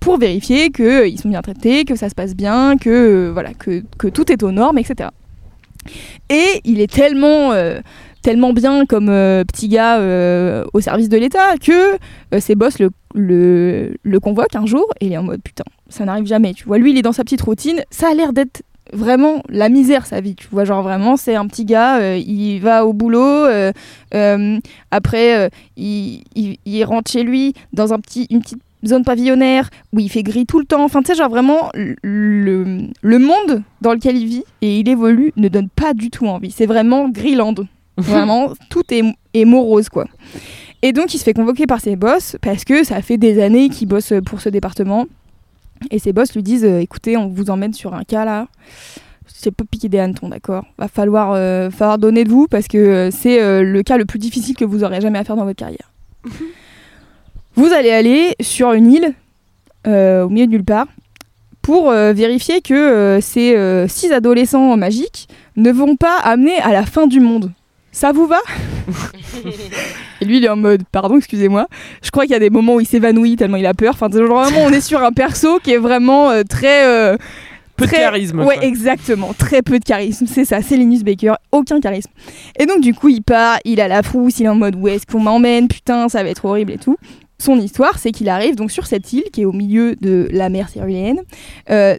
pour vérifier qu'ils sont bien traités, que ça se passe bien, que, voilà, que tout est aux normes, etc. Et il est tellement, euh, tellement bien comme euh, petit gars euh, au service de l'État que ses boss le, convoquent un jour et il est en mode putain, ça n'arrive jamais. Tu vois, lui, il est dans sa petite routine. Ça a l'air d'être vraiment la misère sa vie tu vois genre vraiment c'est un petit gars il va au boulot après il rentre chez lui dans un petit une petite zone pavillonnaire où il fait gris tout le temps. Enfin tu sais genre vraiment le, le monde dans lequel il vit et il évolue ne donne pas du tout envie. C'est vraiment Greenland. Vraiment tout est, est morose quoi. Et donc il se fait convoquer par ses boss parce que ça fait des années qu'il bosse pour ce département. Et ses boss lui disent euh, écoutez, on vous emmène sur un cas là. C'est pas piquer des hannetons, d'accord. Va falloir, euh, falloir donner de vous parce que euh, c'est euh, le cas le plus difficile que vous aurez jamais à faire dans votre carrière. vous allez aller sur une île euh, au milieu de nulle part pour euh, vérifier que euh, ces euh, six adolescents magiques ne vont pas amener à la fin du monde. Ça vous va? Et lui, il est en mode, pardon, excusez-moi. Je crois qu'il y a des moments où il s'évanouit tellement il a peur. Enfin, genre, vraiment, on est sur un perso qui est vraiment euh, très. euh, Peu de très- charisme, Ouais, quoi. exactement. Très peu de charisme. C'est ça, c'est Linus Baker. Aucun charisme. Et donc, du coup, il part, il a la frousse, il est en mode, où est-ce qu'on m'emmène? Putain, ça va être horrible et tout. Son histoire, c'est qu'il arrive donc sur cette île qui est au milieu de la mer Cyruléenne. euh,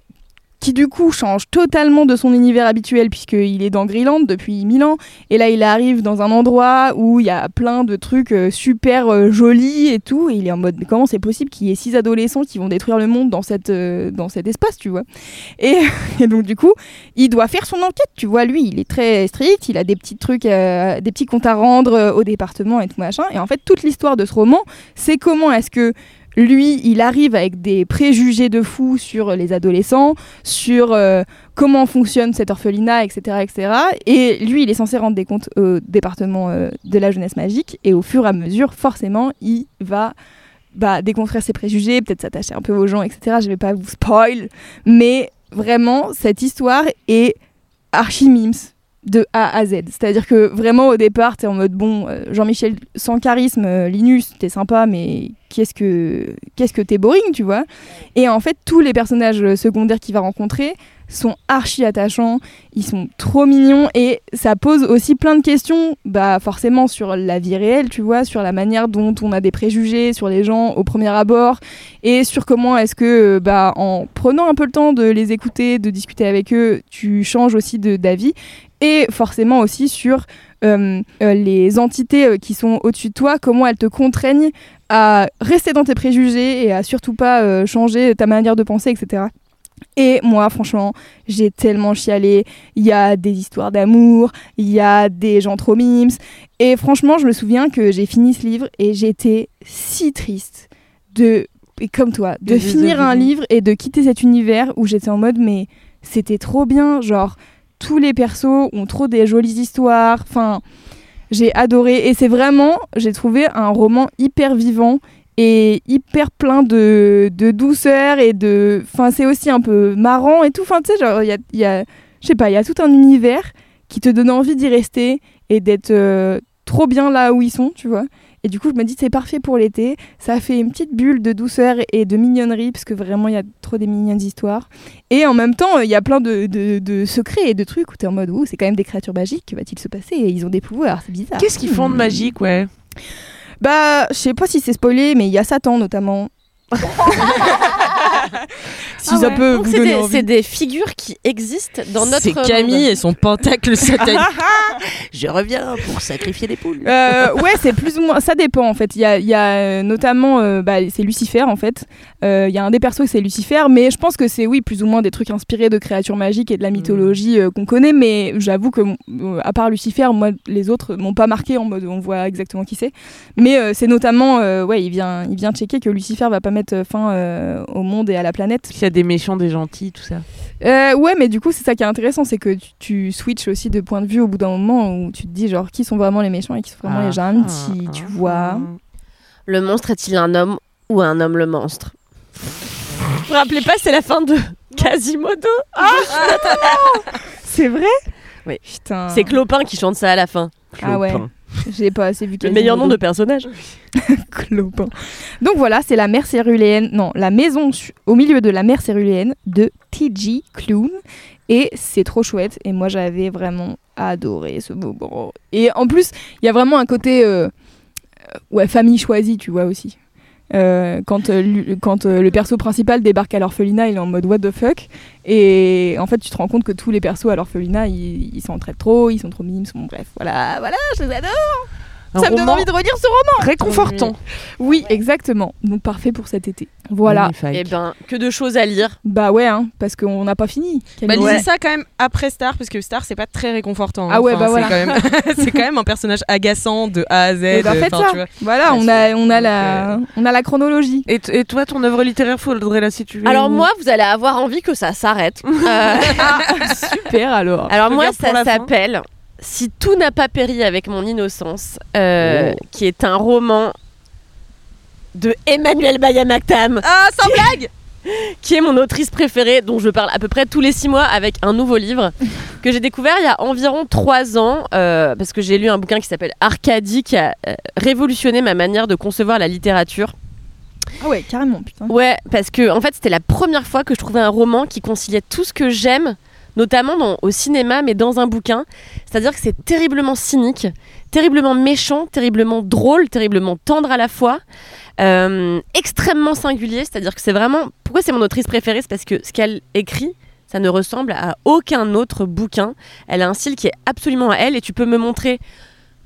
qui du coup change totalement de son univers habituel puisqu'il est dans Greenland depuis 1000 ans. Et là il arrive dans un endroit où il y a plein de trucs euh, super euh, jolis et tout. Et il est en mode mais comment c'est possible qu'il y ait six adolescents qui vont détruire le monde dans, euh, cet espace tu vois? Et, donc du coup il doit faire son enquête tu vois. Lui il est très strict il a des petits trucs des petits comptes à rendre au département et tout machin. Et en fait toute l'histoire de ce roman c'est comment est-ce que lui, il arrive avec des préjugés de fou sur les adolescents, sur euh, comment fonctionne cet orphelinat, etc., etc. Et lui, il est censé rendre des comptes au département euh, de la jeunesse magique. Et au fur et à mesure, forcément, il va bah, déconstruire ses préjugés, peut-être s'attacher un peu aux gens, etc. Je vais pas vous spoil, mais vraiment, cette histoire est archi memes de A à Z. C'est-à-dire que vraiment au départ, t'es en mode bon, euh, Jean-Michel sans charisme, euh, Linus, t'es sympa, mais qu'est-ce que qu'est-ce que t'es boring, tu vois? Et en fait, tous les personnages euh, secondaires qu'il va rencontrer sont archi attachants, ils sont trop mignons et ça pose aussi plein de questions, bah forcément sur la vie réelle, tu vois, sur la manière dont on a des préjugés sur les gens au premier abord et sur comment est-ce que bah en prenant un peu le temps de les écouter, de discuter avec eux, tu changes aussi d'avis et forcément aussi sur euh, euh, les entités euh, qui sont au-dessus de toi, comment elles te contraignent à rester dans tes préjugés et à surtout pas changer ta manière de penser, etc. Et moi, franchement, j'ai tellement chialé. Il y a des histoires d'amour, il y a des gens trop mimes. Et franchement, je me souviens que j'ai fini ce livre et j'étais si triste de, et comme toi, de De finir un livre et de quitter cet univers où j'étais en mode, mais c'était trop bien. Genre, tous les persos ont trop des jolies histoires. Enfin, j'ai adoré. Et c'est vraiment, j'ai trouvé un roman hyper vivant et hyper plein de, de douceur et de. Enfin, c'est aussi un peu marrant et tout. Enfin, tu sais, genre, il y a, je sais pas, il y a tout un univers qui te donne envie d'y rester et d'être euh, trop bien là où ils sont, tu vois. Et du coup, je me dis, c'est parfait pour l'été. Ça fait une petite bulle de douceur et de mignonnerie, parce que vraiment, il y a trop des mignonnes histoires. Et en même temps, il y a plein de, de- de secrets et de trucs où t'es en mode, ouh, c'est quand même des créatures magiques, que va-t-il se passer? Et ils ont des pouvoirs, c'est bizarre. Qu'est-ce qu'ils font de magique, ouais? Bah, je sais pas si c'est spoilé, mais il y a Satan notamment. si Ah ça ouais. peut Donc vous c'est donner des, envie. c'est des figures qui existent dans notre C'est Camille monde. et son pentacle satanique. Je reviens pour sacrifier les poules. Euh, ouais, c'est plus ou moins. Ça dépend en fait. Il y a, il y a, euh, notamment. euh, bah, c'est Lucifer en fait. Euh, Il y a un des persos, c'est Lucifer. Mais je pense que c'est, oui, plus ou moins des trucs inspirés de créatures magiques et de la mythologie euh, qu'on connaît. Mais j'avoue que, euh, à part Lucifer, moi, les autres m'ont pas marqué en mode on voit exactement qui c'est. Mais euh, c'est notamment. euh, ouais, il vient, il vient checker que Lucifer va pas mettre fin euh, au monde et à la planète. S'il y a des méchants, des gentils, tout ça. Euh, ouais, mais du coup, c'est ça qui est intéressant, c'est que tu, tu switches aussi de point de vue au bout d'un moment où tu te dis, genre, qui sont vraiment les méchants et qui sont vraiment Ah, les gentils, tu vois. Le monstre est-il un homme ou un homme le monstre? Vous vous rappelez pas, c'est la fin de Quasimodo? C'est vrai? Oui. Putain. C'est Clopin qui chante ça à la fin. Ah ouais. J'ai pas assez vu Le meilleur nom de personnage. Clopin. Donc voilà, c'est la mer céruléenne, non, la maison au milieu de la mer céruléenne de T.G. Klune. Et c'est trop chouette. Et moi, j'avais vraiment adoré ce moment. Et en plus, il y a vraiment un côté euh, ouais, famille choisie, tu vois aussi. Euh, quand euh, euh, le perso principal débarque à l'orphelinat, il est en mode what the fuck? Et en fait, tu te rends compte que tous les persos à l'orphelinat, ils ils s'entraident trop, ils sont trop mimes. Bon, bref, voilà, voilà, je les adore. Un Ça me donne envie de relire ce roman. Réconfortant. Oui, exactement. Donc parfait pour cet été. Voilà. Eh ben, que de choses à lire. Bah ouais, hein, parce qu'on n'a pas fini. Bah, lisez ça quand même après Star, parce que Star, c'est pas très réconfortant. hein. Ah ouais, bah c'est voilà. quand même- C'est quand même un personnage agaçant de A à Z. Eh ben, faites enfin, ça. tu vois. Voilà, on a, on a la, on a la chronologie. Et, et toi, ton œuvre littéraire, faudrait la situer Alors où moi, vous allez avoir envie que ça s'arrête. Euh, Super alors. Alors moi, ça s'appelle Si tout n'a pas péri avec mon innocence, euh, qui est un roman de Emmanuel Bayamaktam. Ah, sans blague qui est mon autrice préférée, dont je parle à peu près tous les six mois avec un nouveau livre que j'ai découvert il y a environ trois ans, euh, parce que j'ai lu un bouquin qui s'appelle Arcadie, qui a euh, révolutionné ma manière de concevoir la littérature. Ah ouais, carrément, putain. Ouais, parce que en fait, c'était la première fois que je trouvais un roman qui conciliait tout ce que j'aime, notamment au cinéma, mais dans un bouquin. C'est-à-dire que c'est terriblement cynique, terriblement méchant, terriblement drôle, terriblement tendre à la fois, euh, extrêmement singulier. C'est-à-dire que c'est vraiment. Pourquoi c'est mon autrice préférée? C'est parce que ce qu'elle écrit. Ça ne ressemble à aucun autre bouquin. Elle a un style qui est absolument à elle et tu peux me montrer,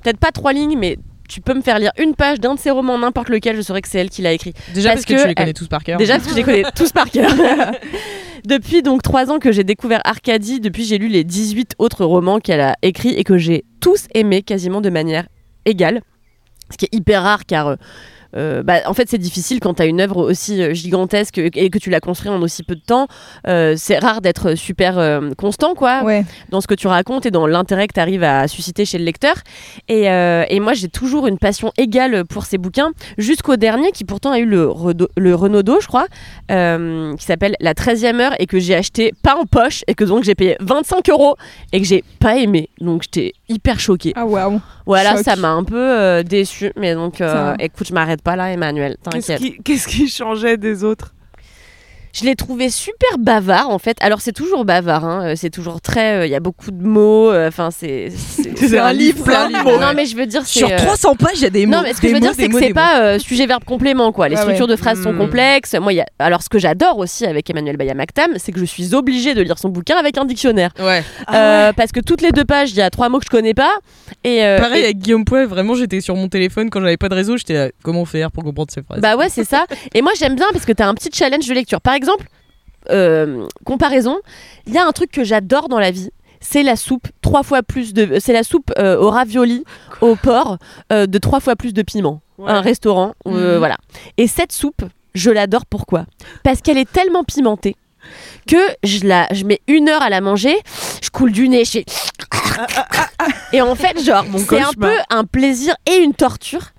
peut-être pas trois lignes, mais tu peux me faire lire une page d'un de ses romans, n'importe lequel, je saurais que c'est elle qui l'a écrit. Déjà parce, que, tu les connais elle- tous par cœur. Déjà parce que je les connais tous par cœur. depuis donc trois ans que j'ai découvert Arcadie, depuis j'ai lu les 18 autres romans qu'elle a écrits et que j'ai tous aimés quasiment de manière égale. Ce qui est hyper rare car euh, euh, bah, en fait, c'est difficile quand tu as une œuvre aussi euh, gigantesque et que tu l'as construit en aussi peu de temps. Euh, c'est rare d'être super euh, constant, quoi, Ouais. dans ce que tu racontes et dans l'intérêt que tu arrives à susciter chez le lecteur. Et, et moi, j'ai toujours une passion égale pour ces bouquins, jusqu'au dernier qui pourtant a eu le, le Renaudot, je crois, qui s'appelle La 13e heure et que j'ai acheté pas en poche et que donc j'ai payé 25 euros et que j'ai pas aimé. Donc j'étais hyper choquée. Ah waouh. Voilà, Choc. ça m'a un peu déçue. Mais donc, écoute, je m'arrête pas là, Emmanuel. Qu'est-ce qui changeait des autres? Je l'ai trouvé super bavard en fait. Alors c'est toujours bavard, hein. Euh, c'est toujours très. euh, Il y a beaucoup de mots. euh, Enfin c'est. C'est un livre plein de mots. Non mais je veux dire. Sur euh, 300 pages, il y a des mots. Non, mais ce que je veux dire, c'est que c'est pas euh, sujet, verbe, complément, quoi. Les structures ouais. de phrases sont Hmm. complexes. Moi, il y a... alors, ce que j'adore aussi avec Emmanuel Bayamaktam, c'est que je suis obligée de lire son bouquin avec un dictionnaire. Ouais. Euh, Parce que toutes les deux pages, il y a trois mots que je connais pas. Et, Pareil et- avec Guillaume Poix, vraiment, j'étais sur mon téléphone quand j'avais pas de réseau. J'étais comment faire pour comprendre ces phrases? Bah ouais, c'est ça. Et moi, j'aime bien parce que t'as un petit challenge de lecture. Par exemple, euh, comparaison, il y a un truc que j'adore dans la vie. C'est la soupe trois fois plus de. C'est la soupe euh, au ravioli au porc euh, de trois fois plus de piment. Un restaurant, euh, Mhm. voilà. Et cette soupe, je l'adore. Pourquoi? Parce qu'elle est tellement pimentée que je la, je mets une heure à la manger. Je coule du nez. Je fais- Et en fait, genre, c'est un peu un plaisir et une torture.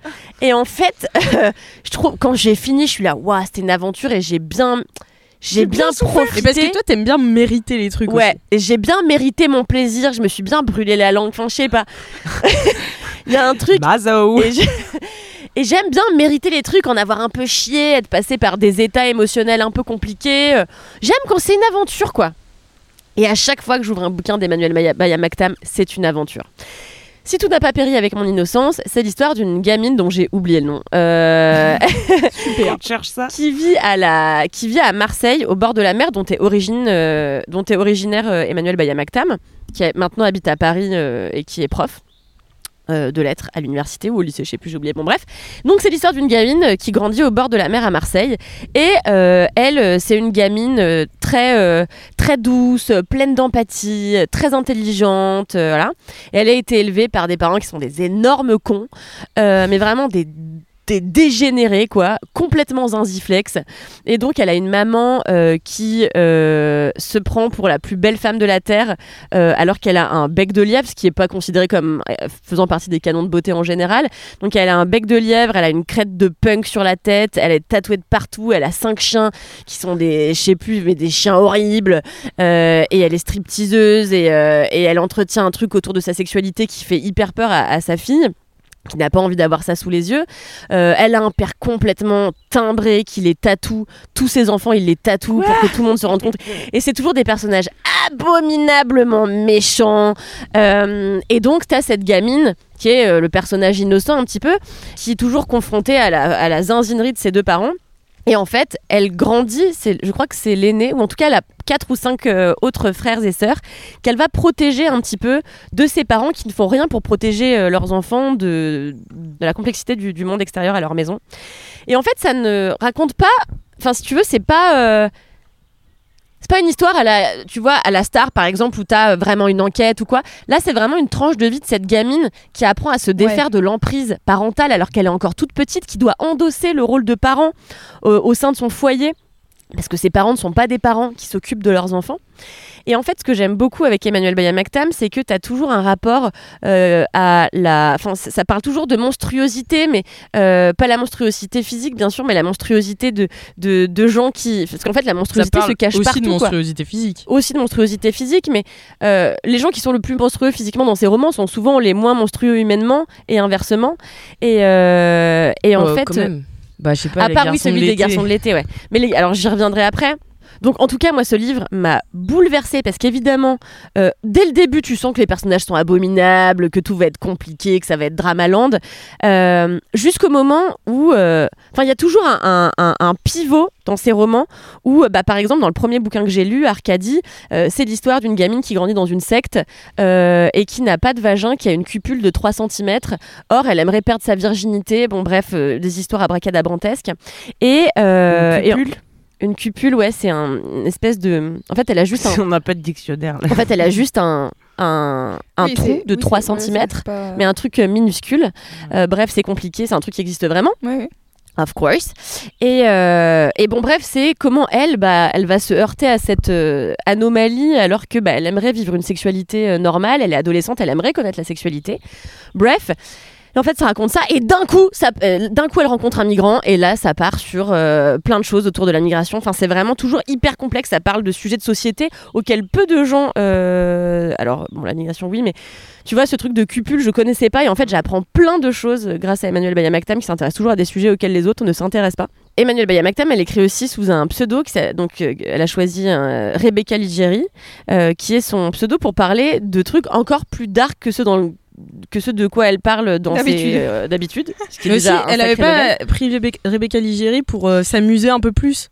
Et en fait, je trouve quand j'ai fini, je suis là, waouh, c'était une aventure et j'ai bien, j'ai bien, profité. Et parce que toi, t'aimes bien mériter les trucs Ouais, j'ai bien mérité mon plaisir. Je me suis bien brûlé la langue. Enfin, je sais pas. Il y a un truc. Mazo Et j'ai- Et j'aime bien mériter les trucs, en avoir un peu chié, être passé par des états émotionnels un peu compliqués. J'aime quand c'est une aventure, quoi. Et à chaque fois que j'ouvre un bouquin d'Emmanuel Maya- c'est une aventure. Si tout n'a pas péri avec mon innocence, c'est l'histoire d'une gamine dont j'ai oublié le nom. Euh, Super. Cherche ça. qui vit à la qui vit à Marseille au bord de la mer dont est origine euh, dont est originaire euh, Emmanuel Bayamaktam qui est- maintenant habite à Paris euh, et qui est prof euh, de lettres à l'université ou au lycée, je sais plus, j'ai oublié. Bon, bref. Donc, c'est l'histoire d'une gamine euh, qui grandit au bord de la mer à Marseille. Et euh, elle, c'est une gamine très, très douce, pleine d'empathie, très intelligente. voilà. Et elle a été élevée par des parents qui sont des énormes cons, mais vraiment des des dégénérés quoi, complètement zinziflex. Et donc elle a une maman euh, qui euh, se prend pour la plus belle femme de la terre, euh, alors qu'elle a un bec de lièvre, ce qui est pas considéré comme faisant partie des canons de beauté en général. Donc elle a un bec de lièvre, elle a une crête de punk sur la tête, elle est tatouée de partout, elle a cinq chiens qui sont des, je sais plus, mais des chiens horribles. Et elle est stripteaseuse et, elle entretient un truc autour de sa sexualité qui fait hyper peur à sa fille qui n'a pas envie d'avoir ça sous les yeux. Euh, elle a un père complètement timbré qui les tatoue. Tous ses enfants, il les tatoue pour que tout le monde se rende compte. Et c'est toujours des personnages abominablement méchants. Euh, et donc, tu as cette gamine qui est euh, le personnage innocent un petit peu, qui est toujours confrontée à la, à la zinzinerie de ses deux parents. Et en fait, elle grandit, je crois que c'est l'aînée, ou en tout cas elle a quatre ou cinq euh, autres frères et sœurs, qu'elle va protéger un petit peu de ses parents qui ne font rien pour protéger euh, leurs enfants de, la complexité du, du monde extérieur à leur maison. Et en fait, ça ne raconte pas, enfin si tu veux, c'est pas... euh, c'est pas une histoire à la, tu vois, à la star par exemple où t'as euh, vraiment une enquête ou quoi. Là, c'est vraiment une tranche de vie de cette gamine qui apprend à se défaire de l'emprise parentale alors qu'elle est encore toute petite, qui doit endosser le rôle de parent euh, au sein de son foyer parce que ses parents ne sont pas des parents qui s'occupent de leurs enfants. Et en fait, ce que j'aime beaucoup avec Emmanuel Bayamaktam, c'est que tu as toujours un rapport euh, à la. Enfin, ça ça parle toujours de monstruosité, mais euh, pas la monstruosité physique, bien sûr, mais la monstruosité de, de, de gens qui. Parce qu'en fait, la Ça monstruosité parle se cache aussi partout. de quoi monstruosité physique. aussi de monstruosité physique, mais euh, les gens qui sont le plus monstrueux physiquement dans ces romans sont souvent les moins monstrueux humainement et inversement. Et, et en fait, quand même. Bah, je sais pas. à part oui celui des garçons de l'été, ouais. Mais les- alors j'y reviendrai après. Donc en tout cas moi ce livre m'a bouleversée parce qu'évidemment euh, dès le début tu sens que les personnages sont abominables, que tout va être compliqué, que ça va être dramaland, euh, jusqu'au moment où, euh, enfin il y a toujours un, un- un- un pivot dans ces romans où bah, par exemple dans le premier bouquin que j'ai lu, Arcadie, c'est l'histoire d'une gamine qui grandit dans une secte et qui n'a pas de vagin, qui a une cupule de 3 cm. Or elle aimerait perdre sa virginité, bon bref, des histoires abracadabrantesques. Et, Une et- cupule? Une cupule, ouais, c'est un, une espèce de. En fait, elle a juste un. On n'a pas de dictionnaire. Là. En fait, elle a juste un, un, un Oui, trou de oui, 3 c'est- ouais, cm, pas- mais un truc euh, minuscule. Euh, bref, c'est compliqué, c'est un truc qui existe vraiment. Ouais. Of course. Et, euh, et bon, bref, c'est comment elle, bah, elle va se heurter à cette euh, anomalie alors que bah, elle aimerait vivre une sexualité euh, normale. Elle est adolescente, elle aimerait connaître la sexualité. Bref. Et en fait, ça raconte ça. Et d'un coup, euh, d'un coup, elle rencontre un migrant. Et là, ça part sur euh, plein de choses autour de la migration. Enfin, c'est vraiment toujours hyper complexe. Ça parle de sujets de société auxquels peu de gens. euh, alors, bon, la migration, oui, mais tu vois, ce truc de cupule, je connaissais pas. Et en fait, j'apprends plein de choses grâce à Emmanuel Bayamaktam qui s'intéresse toujours à des sujets auxquels les autres ne s'intéressent pas. Emmanuel Bayamaktam, elle écrit aussi sous un pseudo, qui donc elle a choisi Rebecca Ligieri, qui est son pseudo pour parler de trucs encore plus dark que ceux dans le- que ceux de quoi elle parle dans D'habitude. euh, d'habitude. ce elle avait pas pris Rebecca, Rebecca Ligeri pour euh, s'amuser un peu plus.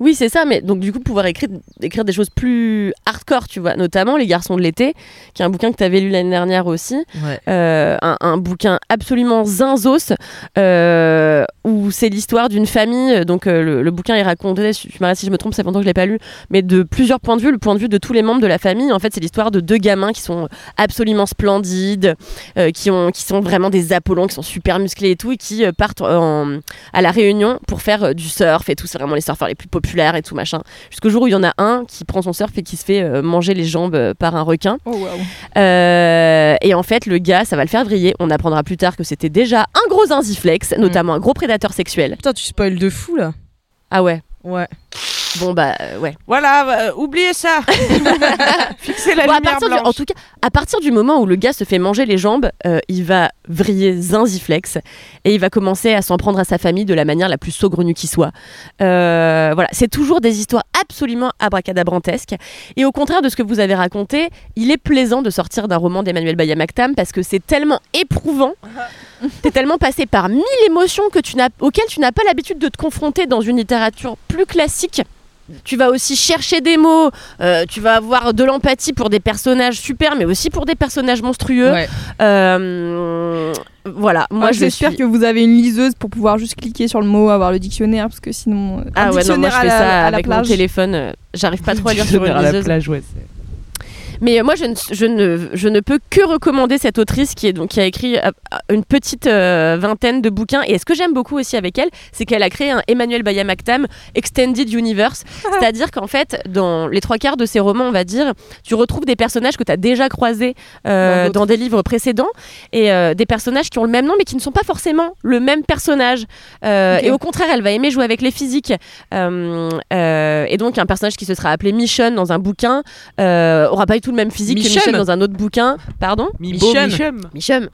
Oui, c'est ça, mais donc du coup, pouvoir écrire, écrire des choses plus hardcore, tu vois, notamment Les Garçons de l'été, qui est un bouquin que tu avais lu l'année dernière aussi. Ouais. Euh, un, un bouquin absolument zinzos, euh, où c'est l'histoire d'une famille. Donc euh, le, le bouquin est raconté, tu m'arrêtes si je me trompe, ça fait longtemps que je l'ai pas lu, mais de plusieurs points de vue, le point de vue de tous les membres de la famille. En fait, c'est l'histoire de deux gamins qui sont absolument splendides, qui, ont, qui sont vraiment des Apollons, qui sont super musclés et tout, et qui partent en- à la Réunion pour faire du surf et tout. C'est vraiment les surfeurs les plus populaires et tout machin. Jusqu'au jour où il y en a un qui prend son surf et qui se fait euh, manger les jambes euh, par un requin. Oh. Euh, et en fait, le gars, ça va le faire vriller. On apprendra plus tard que c'était déjà un gros zinziflex, notamment un gros prédateur sexuel. Putain, tu spoil de fou là. Ah ouais. Ouais. Bon bah euh, ouais. Voilà, euh, oubliez ça. Fixez la Bon, lumière du- blanche. en tout cas, à partir du moment où le gars se fait manger les jambes, euh, il va vriller zinziflex et il va commencer à s'en prendre à sa famille de la manière la plus saugrenue qui soit. Voilà, c'est toujours des histoires absolument abracadabrantesques. Et au contraire de ce que vous avez raconté, il est plaisant de sortir d'un roman d'Emmanuel Bayamaktam parce que c'est tellement éprouvant. T'es tellement passé par mille émotions que tu n'as, auxquelles tu n'as pas l'habitude de te confronter dans une littérature plus classique. Tu vas aussi chercher des mots, euh, tu vas avoir de l'empathie pour des personnages super, mais aussi pour des personnages monstrueux. Ouais. Euh, voilà, moi Moi, je j'espère suis... que vous avez une liseuse pour pouvoir juste cliquer sur le mot, avoir le dictionnaire, parce que sinon. euh, Ah un ouais, non, moi je à fais la- ça à la avec mon plage. téléphone. euh, J'arrive pas trop à lire sur une Dictionnaire à la liseuse. plage, ouais, c'est- Mais moi, je ne, je, ne, je ne peux que recommander cette autrice qui, est, donc, qui a écrit euh, une petite euh, vingtaine de bouquins. Et ce que j'aime beaucoup aussi avec elle, c'est qu'elle a créé un Emmanuel Bayamaktam Extended Universe. C'est-à-dire qu'en fait, dans les trois quarts de ses romans, on va dire, tu retrouves des personnages que tu as déjà croisés euh, Dans des livres précédents. Et euh, des personnages qui ont le même nom, mais qui ne sont pas forcément le même personnage. Et au contraire, elle va aimer jouer avec les physiques. Et donc, un personnage qui se sera appelé Michonne dans un bouquin aura pas eu tout le même physique Michum. que Michonne dans un autre bouquin. Pardon. Michum. Michum.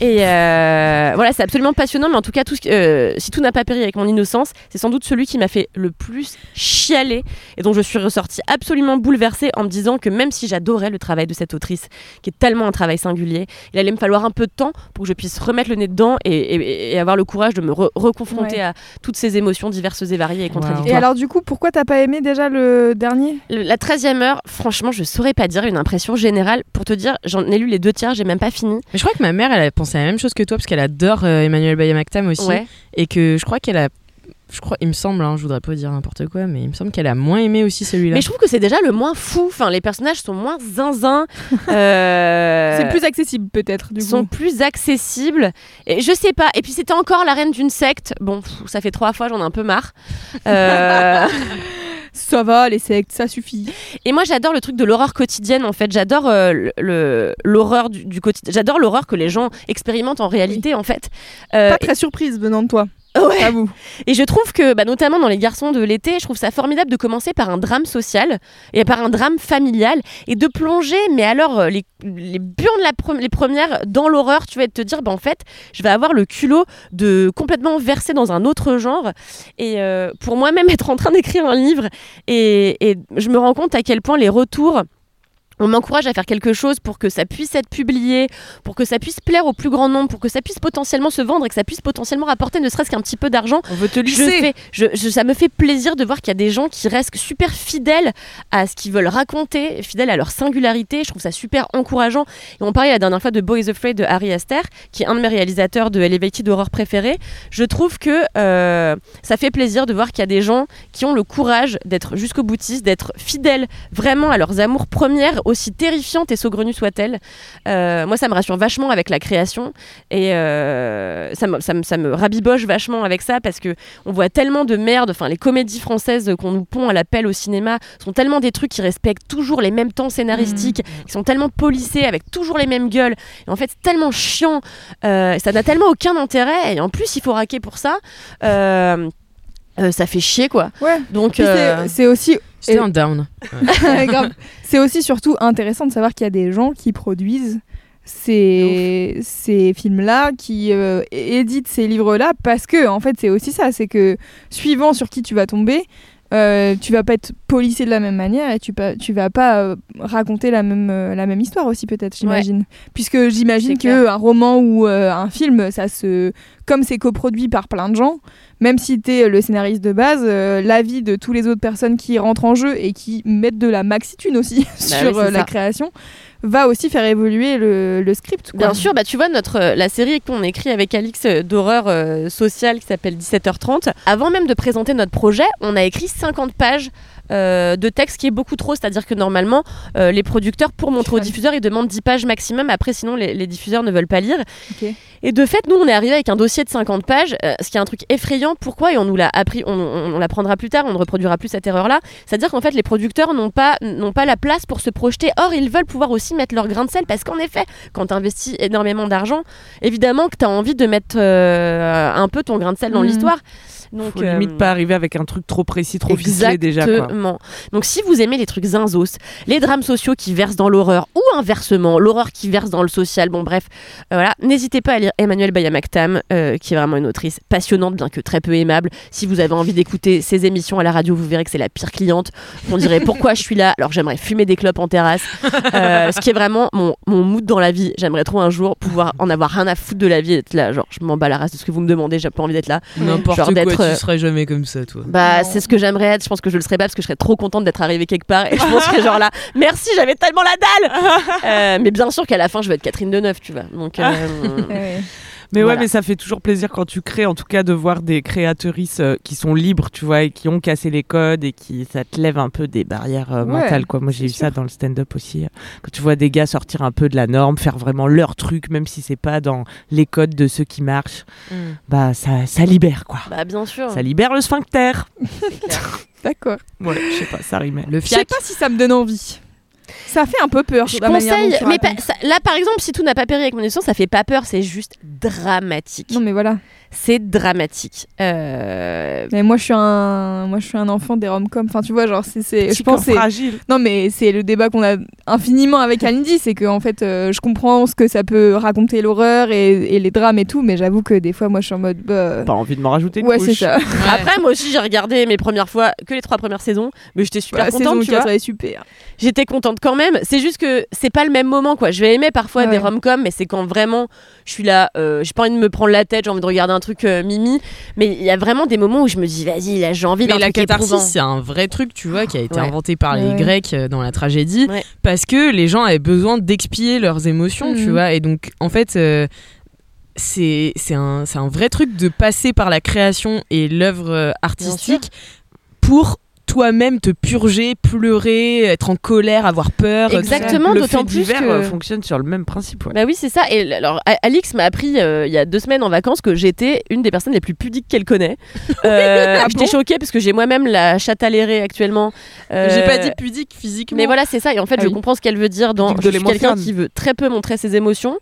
Et euh, voilà, c'est absolument passionnant, mais en tout cas, tout ce que- euh, si tout n'a pas péri avec mon innocence, c'est sans doute celui qui m'a fait le plus chialer et dont je suis ressortie absolument bouleversée en me disant que même si j'adorais le travail de cette autrice, qui est tellement un travail singulier, il allait me falloir un peu de temps pour que je puisse remettre le nez dedans et, et- et avoir le courage de me re- reconfronter Ouais. à toutes ces émotions diverses et variées et contradictoires. Et alors, du coup, pourquoi t'as pas aimé déjà le dernier? Le- La 13e heure, franchement, je saurais pas dire une impression générale. Pour te dire, j'en ai lu les deux tiers, j'ai même pas fini. Mais je crois que ma mère, elle a pensé à la même chose que toi parce qu'elle adore euh, Emmanuel Bayamaktam aussi. Ouais. Et que je crois qu'elle a. Je crois, il me semble, hein, je voudrais pas dire n'importe quoi, mais il me semble qu'elle a moins aimé aussi celui-là. Mais je trouve que c'est déjà le moins fou. Enfin, les personnages sont moins zinzin. Euh, C'est plus accessible, peut-être, du sont coup. plus accessibles. Et je sais pas. Et puis c'était encore la reine d'une secte. Bon, pff, ça fait trois fois, j'en ai un peu marre. Euh, Ça va, les sectes, ça suffit. Et moi, j'adore le truc de l'horreur quotidienne. En fait, j'adore euh, l'horreur du, du quotidien. J'adore l'horreur que les gens expérimentent en réalité, en fait. Euh, Pas très surprise venant de toi. Ouais. Et je trouve que, bah, notamment dans Les Garçons de l'été, je trouve ça formidable de commencer par un drame social et par un drame familial et de plonger, mais alors euh, les, les burnes la pre- les premières dans l'horreur, tu vas te dire, bah, en fait, je vais avoir le culot de complètement verser dans un autre genre et euh, pour moi-même être en train d'écrire un livre et, et je me rends compte à quel point les retours on m'encourage à faire quelque chose pour que ça puisse être publié, pour que ça puisse plaire au plus grand nombre, pour que ça puisse potentiellement se vendre et que ça puisse potentiellement rapporter ne serait-ce qu'un petit peu d'argent. On veut te Je lisser. fais, je, je- ça me fait plaisir de voir qu'il y a des gens qui restent super fidèles à ce qu'ils veulent raconter, fidèles à leur singularité. Je trouve ça super encourageant. Et on parlait la dernière fois de Boys Afraid de Harry Aster, qui est un de mes réalisateurs de Elevated Horror préférés. Je trouve que euh, ça fait plaisir de voir qu'il y a des gens qui ont le courage d'être jusqu'au boutiste, d'être fidèles vraiment à leurs amours premières aussi terrifiante et saugrenue soit-elle. Euh, moi, ça me rassure vachement avec la création et euh, ça, me, ça, me, ça me rabiboche vachement avec ça parce que on voit tellement de merde. Enfin, les comédies françaises qu'on nous pond à l'appel au cinéma sont tellement des trucs qui respectent toujours les mêmes temps scénaristiques, qui sont tellement polissés avec toujours les mêmes gueules. Et en fait, c'est tellement chiant. Euh, ça n'a tellement aucun intérêt. Et en plus, il faut raquer pour ça. Euh, ça fait chier quoi. Ouais. Donc c'est- euh, c'est aussi. C'était un down. C'est aussi surtout intéressant de savoir qu'il y a des gens qui produisent ces, ces films-là, qui euh, éditent ces livres-là, parce que en fait c'est aussi ça, c'est que suivant sur qui tu vas tomber, euh, tu vas pas être policé de la même manière et tu, pas, tu vas pas euh, raconter la même, euh, la même histoire aussi peut-être, j'imagine. Puisque j'imagine clair. qu'un roman ou euh, un film, ça se... comme c'est coproduit par plein de gens, même si tu es le scénariste de base, l'avis de toutes les autres personnes qui rentrent en jeu et qui mettent de la maxitune aussi Bah sur oui, la ça. création, va aussi faire évoluer le, script. Bien sûr, bah tu vois notre euh, la série qu'on écrit avec Alix euh, d'horreur euh, sociale qui s'appelle 17h30. Avant même de présenter notre projet, on a écrit 50 pages euh, de texte qui est beaucoup trop, c'est-à-dire que normalement euh, les producteurs pour montrer aux diffuseurs ils demandent 10 pages maximum. Après sinon les, les diffuseurs ne veulent pas lire. Et de fait, nous, on est arrivé avec un dossier de 50 pages, euh, ce qui est un truc effrayant. Pourquoi? Et on nous l'a appris, on, on, on l'apprendra plus tard, on ne reproduira plus cette erreur-là. C'est-à-dire qu'en fait, les producteurs n'ont pas, n'ont pas la place pour se projeter. Or, ils veulent pouvoir aussi mettre leur grain de sel, parce qu'en effet, quand tu investis énormément d'argent, évidemment que tu as envie de mettre un peu ton grain de sel dans Mhm. l'histoire. Donc, Faut limite euh, pas arriver avec un truc trop précis, trop ficelé déjà. Exactement. Donc si vous aimez les trucs zinzos, les drames sociaux qui versent dans l'horreur ou inversement, l'horreur qui verse dans le social, bon bref, euh, voilà, n'hésitez pas à lire Emmanuel Bayamaktam, euh, qui est vraiment une autrice passionnante, bien que très peu aimable. Si vous avez envie d'écouter ses émissions à la radio, vous verrez que c'est la pire cliente. On dirait pourquoi je suis là, alors j'aimerais fumer des clopes en terrasse. Euh, ce qui est vraiment mon, mon mood dans la vie. J'aimerais trop un jour pouvoir en avoir rien à foutre de la vie et être là, genre je m'en bats la race de ce que vous me demandez, j'ai pas envie d'être là. N'importe quoi, d'être, euh, tu serais jamais comme ça, toi. bah, c'est ce que j'aimerais être. Je pense que je le serais pas parce que je serais trop contente d'être arrivée quelque part. Et je pense que genre là, merci, j'avais tellement la dalle. Euh, mais bien sûr qu'à la fin, je vais être Catherine Deneuve, tu vois. Donc, euh, Mais Voilà. ouais, mais ça fait toujours plaisir quand tu crées, en tout cas, de voir des créatrices euh, qui sont libres, tu vois, et qui ont cassé les codes et qui ça te lève un peu des barrières euh, Ouais, mentales, quoi. Moi, j'ai eu ça dans le stand-up aussi. euh, Quand tu vois des gars sortir un peu de la norme, faire vraiment leur truc, même si c'est pas dans les codes de ceux qui marchent, bah ça, ça libère, quoi. bah, bien sûr. Ça libère le sphincter. D'accord. Ouais, je sais pas, ça rimait. Le Je sais pas si ça me donne envie. Ça fait un peu peur. Je conseille, mais ça- là par exemple, si tout n'a pas péri avec mon émission, ça fait pas peur, c'est juste dramatique. Non mais voilà. C'est dramatique. Euh, Mais moi je suis un, moi je suis un enfant des rom-coms. Enfin tu vois genre c'est, c'est- je pense fragile. non mais c'est le débat qu'on a infiniment avec Andy, c'est que en fait euh, je comprends ce que ça peut raconter l'horreur et, et les drames et tout, mais j'avoue que des fois moi je suis en mode bah, Pas envie de m'en rajouter une ouais couche. c'est ça. Après, moi aussi, j'ai regardé mes premières fois que les trois premières saisons, mais j'étais super La contente, tu 4, vois. super. J'étais contente quand même. C'est juste que c'est pas le même moment, quoi. Je vais aimer parfois Ouais. des rom-coms, mais c'est quand vraiment je suis là, euh, j'ai pas envie de me prendre la tête, j'ai envie de regarder un truc euh, mimi. Mais il y a vraiment des moments où je me dis, vas-y, là, j'ai envie d'un Mais la truc catharsis, éprouvant. c'est un vrai truc, tu vois, qui a été Ouais. inventé par les Ouais. Grecs euh, dans la tragédie, Ouais. parce que les gens avaient besoin d'expier leurs émotions, tu Mhm. vois. Et donc, en fait, euh, c'est c'est un, c'est un vrai truc de passer par la création et l'œuvre euh, artistique pour toi-même te purger, pleurer, être en colère, avoir peur. Exactement, d'autant plus que- euh, fonctionne sur le même principe. ouais. Bah oui, c'est ça. Et alors, Alix m'a appris euh, il y a deux semaines en vacances que j'étais une des personnes les plus pudiques qu'elle connaît. Euh, Ah J'étais bon choquée parce que j'ai moi-même la chatte à l'airée actuellement. Euh, J'ai pas dit pudique physiquement. Mais voilà, c'est ça. Et en fait, Ah je oui. comprends ce qu'elle veut dire dans. Pudique Je de suis quelqu'un qui veut très peu montrer ses émotions.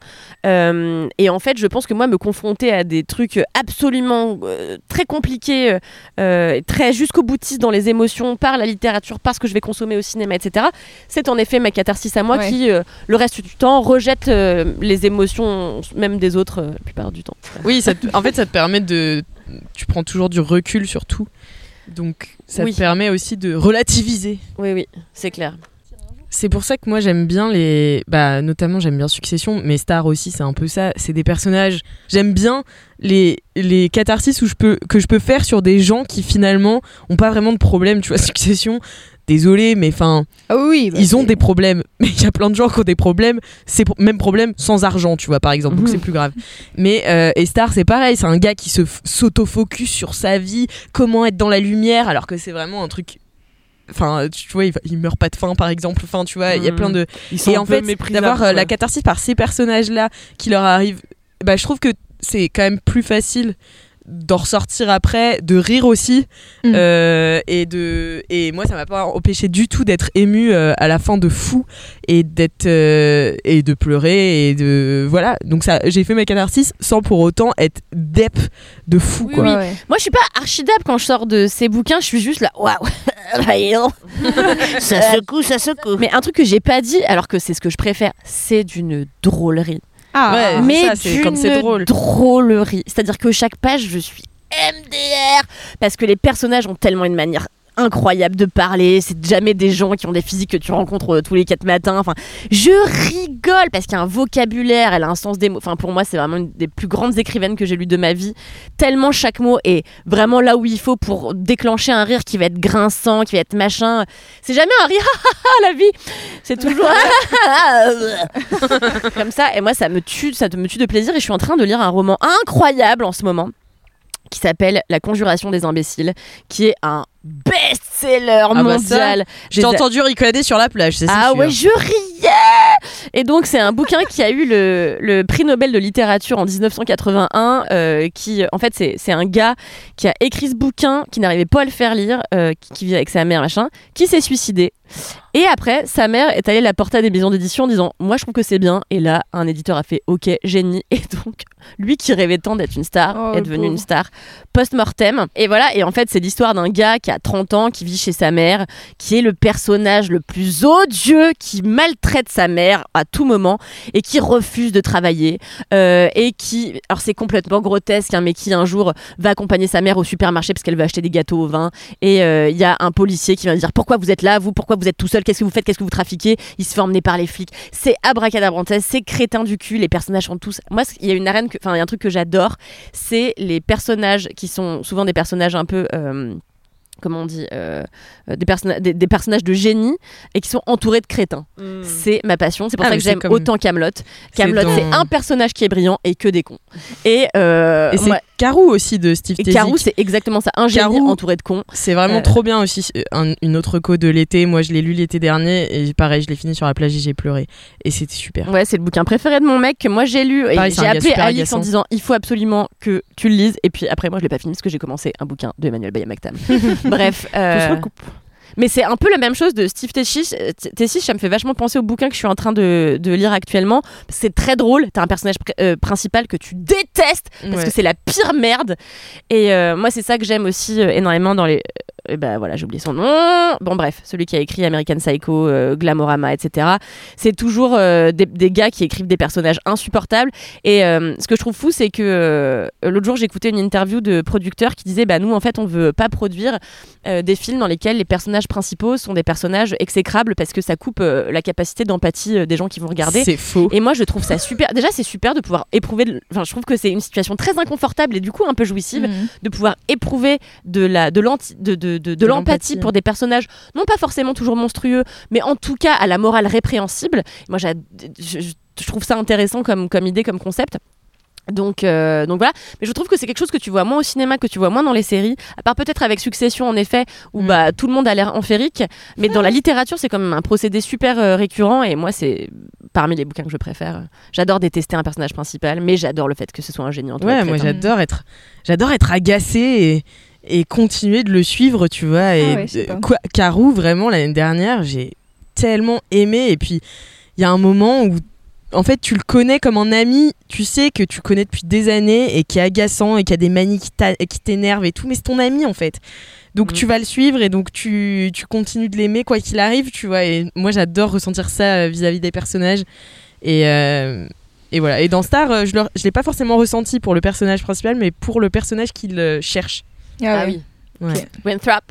Euh, et en fait, je pense que moi, me confronter à des trucs absolument euh, très compliqués, très jusqu'au boutiste dans les émotions, par la littérature, par ce que je vais consommer au cinéma, etc., c'est en effet ma catharsis à moi Ouais. qui, euh, le reste du temps, rejette euh, les émotions, même des autres, euh, la plupart du temps. Oui, ça te- en fait, ça te permet de. Tu prends toujours du recul sur tout. Donc, ça Oui. te permet aussi de relativiser. Oui, oui, c'est clair. C'est pour ça que moi j'aime bien les. Bah, notamment j'aime bien Succession, mais Star aussi, c'est un peu ça. C'est des personnages. J'aime bien les, les catharsis où je peux, que je peux faire sur des gens qui finalement ont pas vraiment de problème. Tu vois, Succession, désolé, mais enfin. Ah oui, bah, ils ont des problèmes, mais il y a plein de gens qui ont des problèmes. C'est même problème sans argent, tu vois, par exemple, donc Mhm. c'est plus grave. Mais euh, et Star, c'est pareil, c'est un gars qui se s'auto-focus sur sa vie, comment être dans la lumière, alors que c'est vraiment un truc enfin tu vois il, il meurt pas de faim par exemple. Enfin tu vois il y a plein de Ils sont et en fait d'avoir euh, la catharsis par ces personnages là qui leur arrivent bah je trouve que c'est quand même plus facile d'en ressortir après de rire aussi Mm. euh, et de et moi ça m'a pas empêché du tout d'être ému euh, à la fin de fou et d'être euh, et de pleurer et de voilà donc ça j'ai fait ma catharsis sans pour autant être dep de fou Oui, quoi oui. Moi, je suis pas archidable quand je sors de ces bouquins. Je suis juste là, waouh, ça secoue, ça secoue. Mais un truc que j'ai pas dit, alors que c'est ce que je préfère, c'est d'une drôlerie. Ah, Ouais, mais c'est comme c'est d'une drôle. drôlerie. C'est-à-dire que chaque page, je suis MDR parce que les personnages ont tellement une manière incroyable de parler. C'est jamais des gens qui ont des physiques que tu rencontres euh, tous les quatre matins. Enfin, je rigole parce qu'il y a un vocabulaire, elle a un sens des mots. Enfin, pour moi, c'est vraiment une des plus grandes écrivaines que j'ai lues de ma vie. Tellement chaque mot est vraiment là où il faut pour déclencher un rire qui va être grinçant, qui va être machin. C'est jamais un rire, la vie. C'est toujours comme ça. Et moi, ça me tue, ça me tue de plaisir. Et je suis en train de lire un roman incroyable en ce moment qui s'appelle La Conjuration des imbéciles, qui est un best-seller Ah bah mondial. j'ai entendu ricaner sur la plage c'est ah sûr. ouais, je riais Et donc, c'est un bouquin qui a eu le, le prix Nobel de littérature en 1981. euh, qui, en fait, c'est c'est un gars qui a écrit ce bouquin, qui n'arrivait pas à le faire lire, euh, qui, qui vit avec sa mère, machin, qui s'est suicidé. Et après, sa mère est allée la porter à des maisons d'édition en disant Moi, je trouve que c'est bien. Et là, un éditeur a fait Ok, génie. Et donc, lui qui rêvait tant d'être une star Oh, est devenu une star post-mortem. Et voilà, et en fait, c'est l'histoire d'un gars qui a 30 ans, qui vit chez sa mère, qui est le personnage le plus odieux, qui maltraite sa mère à tout moment et qui refuse de travailler. euh, et qui, alors c'est complètement grotesque, hein, mais qui un jour va accompagner sa mère au supermarché parce qu'elle veut acheter des gâteaux au vin. Et euh, il y a un policier qui lui dire Pourquoi vous êtes là, vous Pourquoi vous êtes tout seul Qu'est-ce que vous faites Qu'est-ce que vous trafiquez? Il se fait emmener par les flics. C'est abracadabrantesque, c'est crétin du cul. Les personnages sont tous. Moi, il y a une arène, que- enfin, il y a un truc que j'adore, c'est les personnages qui sont souvent des personnages un peu. euh, comment on dit, euh, euh, des, personna- des, des personnages de génie et qui sont entourés de crétins. C'est ma passion. C'est pour Ah, ça que j'aime comme- autant Camelot. Camelot, c'est un personnage qui est brillant et que des cons. Et, euh, et c'est Carou aussi de Steve et Tezik. Carou, c'est exactement ça. Un génie Carou, entouré de cons. C'est vraiment Euh, trop bien aussi. Un- une autre co de l'été. Moi, je l'ai lu l'été dernier et pareil, je l'ai fini sur la plage et j'ai pleuré. Et c'était super. Ouais, c'est le bouquin préféré de mon mec que moi j'ai lu. Et j'ai appelé agaçant. en disant il faut absolument que tu le lises. Et puis après, moi je l'ai pas fini parce que j'ai commencé un bouquin de Emmanuel Bayamaktam. Bref. euh. Mais c'est un peu la même chose de Steve Tessis. Euh, T- Tessis, ça me fait vachement penser au bouquin que je suis en train de, de lire actuellement. C'est très drôle. T'as un personnage pr- euh, principal que tu détestes parce Ouais. que c'est la pire merde. Et euh, moi, c'est ça que j'aime aussi énormément dans les. Euh, bah voilà, j'ai oublié son nom. Bon, bref, celui qui a écrit American Psycho, euh, Glamorama, etc. C'est toujours euh, des, des gars qui écrivent des personnages insupportables. Et euh, ce que je trouve fou, c'est que l'autre jour, j'écoutais une interview de producteurs qui disaient Bah, nous, en fait, on veut pas produire des films dans lesquels les personnages principaux sont des personnages exécrables parce que ça coupe la capacité d'empathie des gens qui vont regarder. C'est faux. Et moi, je trouve ça super. Déjà, c'est super de pouvoir éprouver. de- Enfin, je trouve que c'est une situation très inconfortable et du coup un peu jouissive Mhm. de pouvoir éprouver de la de l'anti- de, de, de, de De l'empathie pour des personnages non pas forcément toujours monstrueux, mais en tout cas à la morale répréhensible. Moi, je, je- trouve ça intéressant comme comme idée, comme concept. Donc, euh, donc voilà, mais je trouve que c'est quelque chose que tu vois moins au cinéma, que tu vois moins dans les séries, à part peut-être avec Succession en effet, où Mm. bah, tout le monde a l'air enférique, mais dans la littérature c'est quand même un procédé super euh, récurrent et moi c'est parmi les bouquins que je préfère. J'adore détester un personnage principal, mais j'adore le fait que ce soit un génie en Ouais, moi j'adore être, j'adore être agacée et, et continuer de le suivre, tu vois. Et Ah ouais, quoi, Carou, vraiment l'année dernière, j'ai tellement aimé. Et puis il y a un moment où, en fait, tu le connais comme un ami, tu sais que tu connais depuis des années et qui est agaçant et qui a des manies qui t'énervent et tout, mais c'est ton ami en fait. Donc Mhm. tu vas le suivre et donc tu, tu continues de l'aimer quoi qu'il arrive, tu vois. Et moi j'adore ressentir ça euh, vis-à-vis des personnages. Et, euh, et voilà. Et dans Star, euh, je ne l'ai pas forcément ressenti pour le personnage principal, mais pour le personnage qu'il cherche. Ah, Ah oui. oui. Ouais. Winthrop.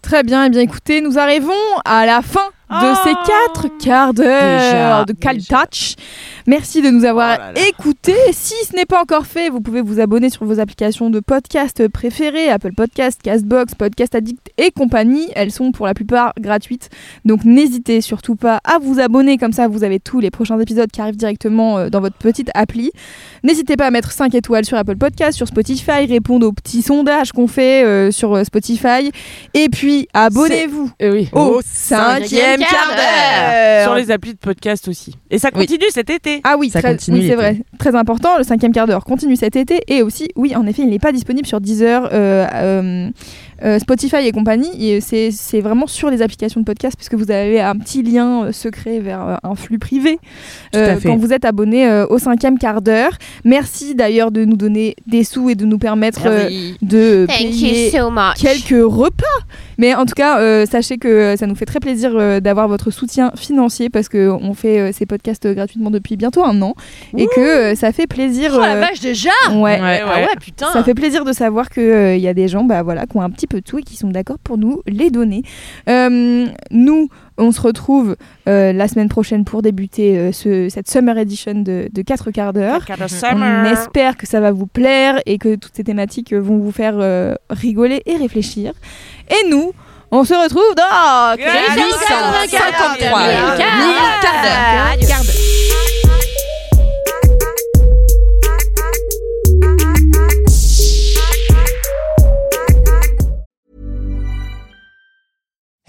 Très bien, et bien écoutez, nous arrivons à la fin de ces quatre quarts d'heure de Cal Touch. Merci de nous avoir écoutés. Si ce n'est pas encore fait, vous pouvez vous abonner sur vos applications de podcast préférées, Apple Podcast, Castbox, Podcast Addict et compagnie. Elles sont pour la plupart gratuites. Donc n'hésitez surtout pas à vous abonner, comme ça vous avez tous les prochains épisodes qui arrivent directement euh, dans votre petite appli. N'hésitez pas à mettre 5 étoiles sur Apple Podcast, sur Spotify, répondre aux petits sondages qu'on fait euh, sur euh, Spotify. Et puis abonnez-vous au cinquième quart d'heure Sur les applis de podcast aussi. Et ça continue cet été. Ah oui, Ça très- continue oui, c'est vrai. Très important, le cinquième quart d'heure continue cet été. Et aussi, oui, en effet, il n'est pas disponible sur Deezer, euh, euh, euh, Spotify et compagnie. Et c'est c'est vraiment sur les applications de podcast, puisque vous avez un petit lien euh, secret vers euh, un flux privé euh, quand vous êtes abonné euh, au cinquième quart d'heure. Merci d'ailleurs de nous donner des sous et de nous permettre euh, de Thank payer so quelques repas. Mais en tout cas, euh, sachez que ça nous fait très plaisir euh, d'avoir votre soutien financier parce qu'on fait euh, ces podcasts gratuitement depuis bientôt un an et que euh, ça fait plaisir. Oh la vache déjà Ouais. Ah ouais, putain Ça fait plaisir de savoir qu'il y a des gens bah, voilà, qui ont un petit peu tout et qui sont d'accord pour nous les donner. Euh, nous, on se retrouve euh, la semaine prochaine pour débuter euh, ce- cette Summer Edition de, de 4 quarts d'heure. Quarts On espère que ça va vous plaire et que toutes ces thématiques vont vous faire euh, rigoler et réfléchir. Et nous, on se retrouve dans 853 quart d'heure.